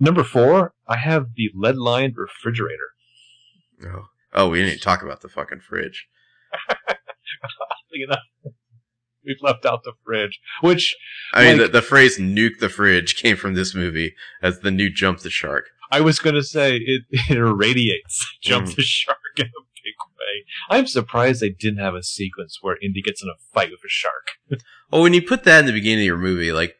number four, I have the lead lined refrigerator. Oh. oh, we didn't even talk about the fucking fridge. You know, we've left out the fridge, which I mean, Like- the, the phrase nuke the fridge came from this movie as the new Jump the Shark. I was going to say it, it irradiates Jump Mm. the Shark in a I'm surprised they didn't have a sequence where Indy gets in a fight with a shark. Well, when you put that in the beginning of your movie, like,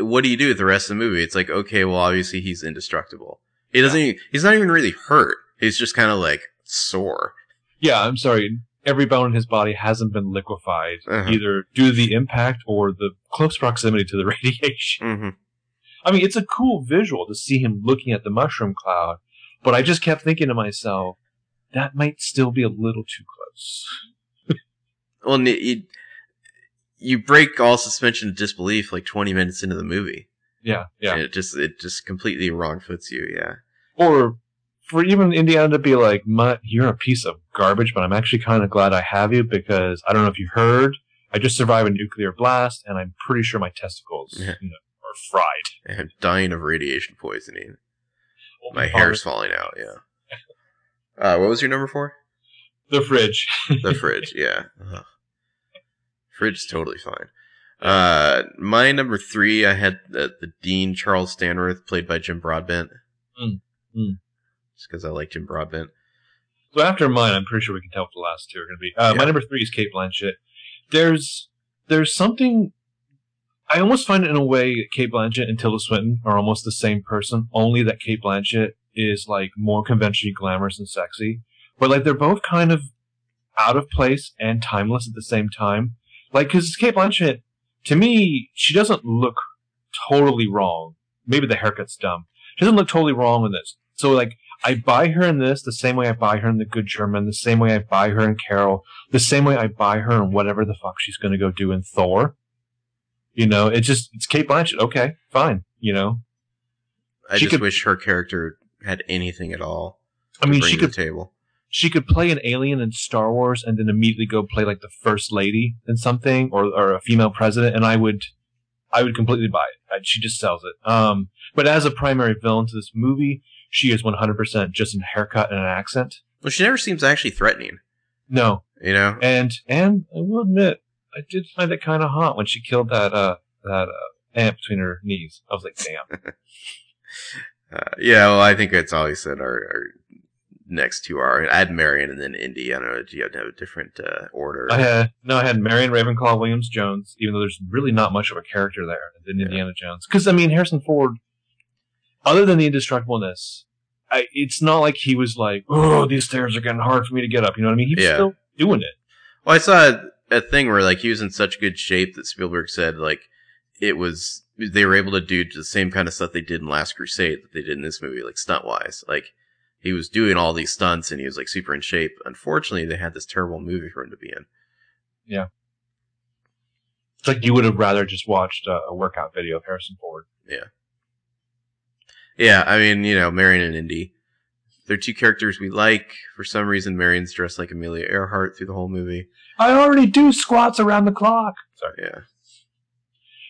what do you do with the rest of the movie? It's like, okay, well, obviously he's indestructible. He doesn't. Even, he's not even really hurt. He's just kind of like sore. Yeah, I'm sorry. Every bone in his body hasn't been liquefied, Uh-huh. either due to the impact or the close proximity to the radiation. Mm-hmm. I mean, it's a cool visual to see him looking at the mushroom cloud, but I just kept thinking to myself, that might still be a little too close. Well, you, you break all suspension of disbelief like 20 minutes into the movie. Yeah, yeah. And it just it just completely wrong foots you. Yeah. Or for even Indiana to be like, "Mutt, you're a piece of garbage, but I'm actually kind of glad I have you because I don't know if you heard, I just survived a nuclear blast, and I'm pretty sure my testicles Yeah. you know, are fried. I'm dying of radiation poisoning. Oh, My hair's falling out. Yeah. Uh, what was your number four? The fridge. The fridge. Yeah. Is totally fine. Uh, my number three, I had the, the Dean Charles Stanforth, played by Jim Broadbent. Mm, mm. Just because I like Jim Broadbent. So after mine, I'm pretty sure we can tell what the last two are going to be. Uh, My number three is Cate Blanchett. There's there's something. I almost find it in a way Cate Blanchett and Tilda Swinton are almost the same person, only that Cate Blanchett is like more conventionally glamorous and sexy. But like they're both kind of out of place and timeless at the same time. Like, cause Cate Blanchett, to me, she doesn't look totally wrong. Maybe the haircut's dumb. She doesn't look totally wrong in this. So like, I buy her in this the same way I buy her in The Good German, the same way I buy her in Carol, the same way I buy her in whatever the fuck she's gonna go do in Thor. You know, it's just, it's Cate Blanchett. Okay, fine. You know, I She just could- wish her character had anything at all. I mean, she could table. she could play an alien in Star Wars and then immediately go play like the first lady in something or, or a female president, and I would, I would completely buy it. I, she just sells it. Um, but as a primary villain to this movie, she is 100% just in haircut and an accent. Well, she never seems actually threatening. No, You know, and and I will admit, I did find it kind of hot when she killed that uh that uh, ant between her knees. I was like, damn. uh, yeah. Well, I think it's always said our, our next two are. I had Marion and then Indy. I don't know. Do you have to have a different uh, order? I had no, I had Marion Ravenwood Williams Jones, even though there's really not much of a character there than Yeah. Indiana Jones. Because I mean, Harrison Ford, other than the indestructibleness, I, it's not like he was like, "Oh, these stairs are getting hard for me to get up." You know what I mean? He was Yeah. still doing it. Well, I saw a, a thing where like he was in such good shape that Spielberg said like it was they were able to do the same kind of stuff they did in Last Crusade that they did in this movie, like stunt wise. Like he was doing all these stunts and he was like super in shape. Unfortunately, they had this terrible movie for him to be in. Yeah. It's like you would have rather just watched a, a workout video of Harrison Ford. Yeah. Yeah, I mean, you know, Marion and Indy. They're two characters we like. For some reason, Marion's dressed like Amelia Earhart through the whole movie. I already do squats around the clock. Sorry. Yeah.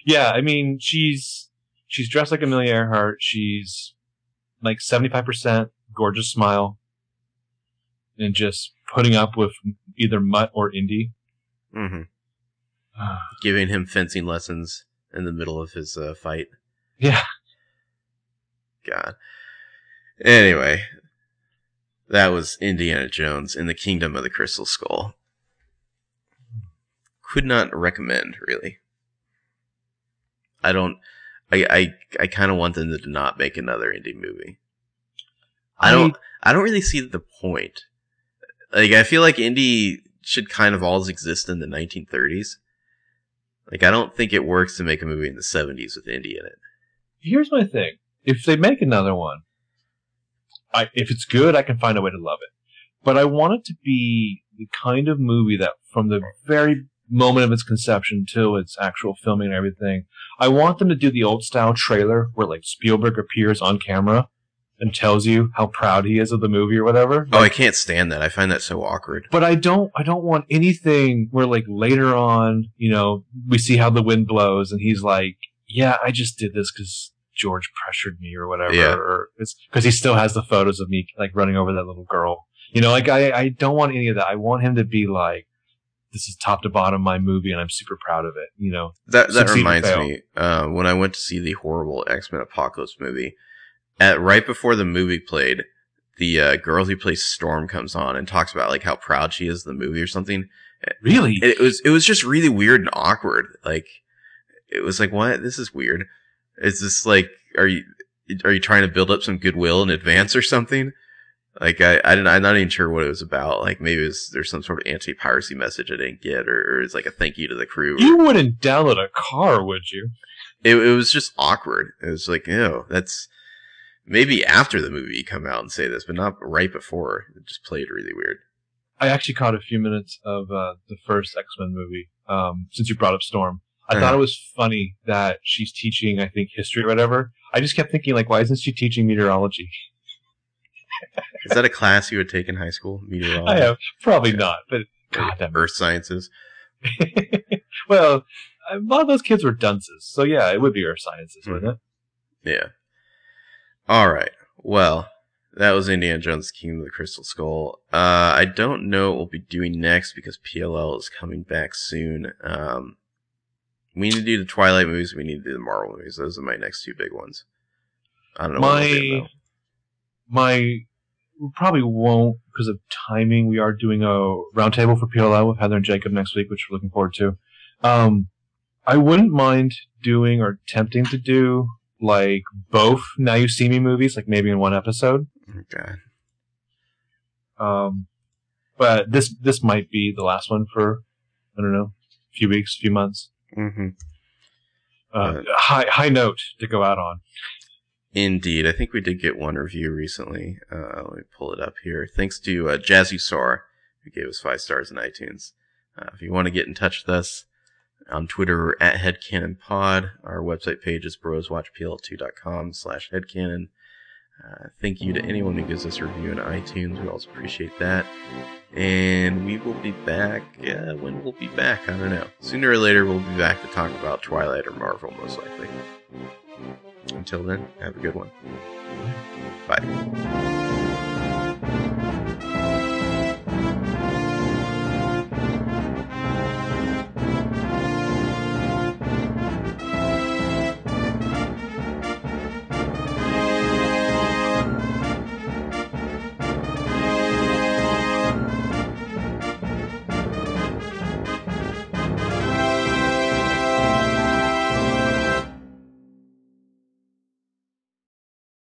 Yeah, I mean, she's she's dressed like Amelia Earhart. She's like seventy five percent gorgeous smile, and just putting up with either Mutt or Indy. hmm Giving him fencing lessons in the middle of his uh, fight. yeah, God. Anyway, that was Indiana Jones in the Kingdom of the Crystal Skull. Could not recommend, really. I don't. I I, I kind of want them to not make another indie movie. I don't. I don't really see the point. Like, I feel like indie should kind of always exist in the 1930s. Like, I don't think it works to make a movie in the 70s with indie in it. Here's my thing: if they make another one, I if it's good, I can find a way to love it. But I want it to be the kind of movie that, from the very moment of its conception till its actual filming and everything, I want them to do the old style trailer where like Spielberg appears on camera and tells you how proud he is of the movie or whatever. Oh, I can't stand that. I find that so awkward. but I don't I don't want anything where like later on, you know, we see how the wind blows and he's like, "Yeah, I just did this cuz George pressured me or whatever." Yeah. Or it's cuz he still has the photos of me like running over that little girl. You know, like I I don't want any of that. I want him to be like this is top to bottom my movie and I'm super proud of it, you know. That that reminds me. Uh, when I went to see the horrible X Men Apocalypse movie, at right before the movie played, the uh, girl who plays Storm comes on and talks about like how proud she is of the movie or something. Really? And it was it was just really weird and awkward. Like it was like what this is weird. Is this like are you are you trying to build up some goodwill in advance or something? Like I, I didn't, I'm not even sure what it was about. Like maybe it was, there's some sort of anti-piracy message I didn't get, or, or it's like a thank you to the crew. you wouldn't download a car, would you? it, it was just awkward. It was like, ew, that's maybe after the movie come out and say this, but not right before. It just played really weird. I actually caught a few minutes of uh, the first X Men movie. Um, since you brought up Storm, I Uh-huh. thought it was funny that she's teaching, I think, history or whatever. I just kept thinking, like, why isn't she teaching meteorology? Is that a class you would take in high school? Meteorology? I have probably not, but God, that Earth sciences. well, a lot of those kids were dunces, so yeah, it would be Earth Sciences, wouldn't it? Yeah. All right. Well, that was Indiana Jones: Kingdom of the Crystal Skull. Uh, I don't know what we'll be doing next because PLL is coming back soon. Um, we need to do the Twilight movies. We need to do the Marvel movies. Those are my next two big ones. I don't know. what we'll do, My. My we probably won't because of timing. We are doing a roundtable for PLL with Heather and Jacob next week, which we're looking forward to. Um, I wouldn't mind doing or attempting to do like both Now You See Me movies, like maybe in one episode. Okay. Um, but this this might be the last one for I don't know, a few weeks, few months. Mm-hmm. Uh, high high note to go out on. Indeed, I think we did get one review recently. Uh, let me pull it up here. Thanks to uh, Jazzy who gave us five stars in iTunes. Uh, if you want to get in touch with us on Twitter, at HeadcanonPod. Our website page is broswatchpl2.com slash headcanon. Uh, thank you to anyone who gives us a review on iTunes. We also appreciate that. And we will be back. When we'll be back, I don't know. Sooner or later, we'll be back to talk about Twilight or Marvel, most likely. Until then, have a good one. Bye.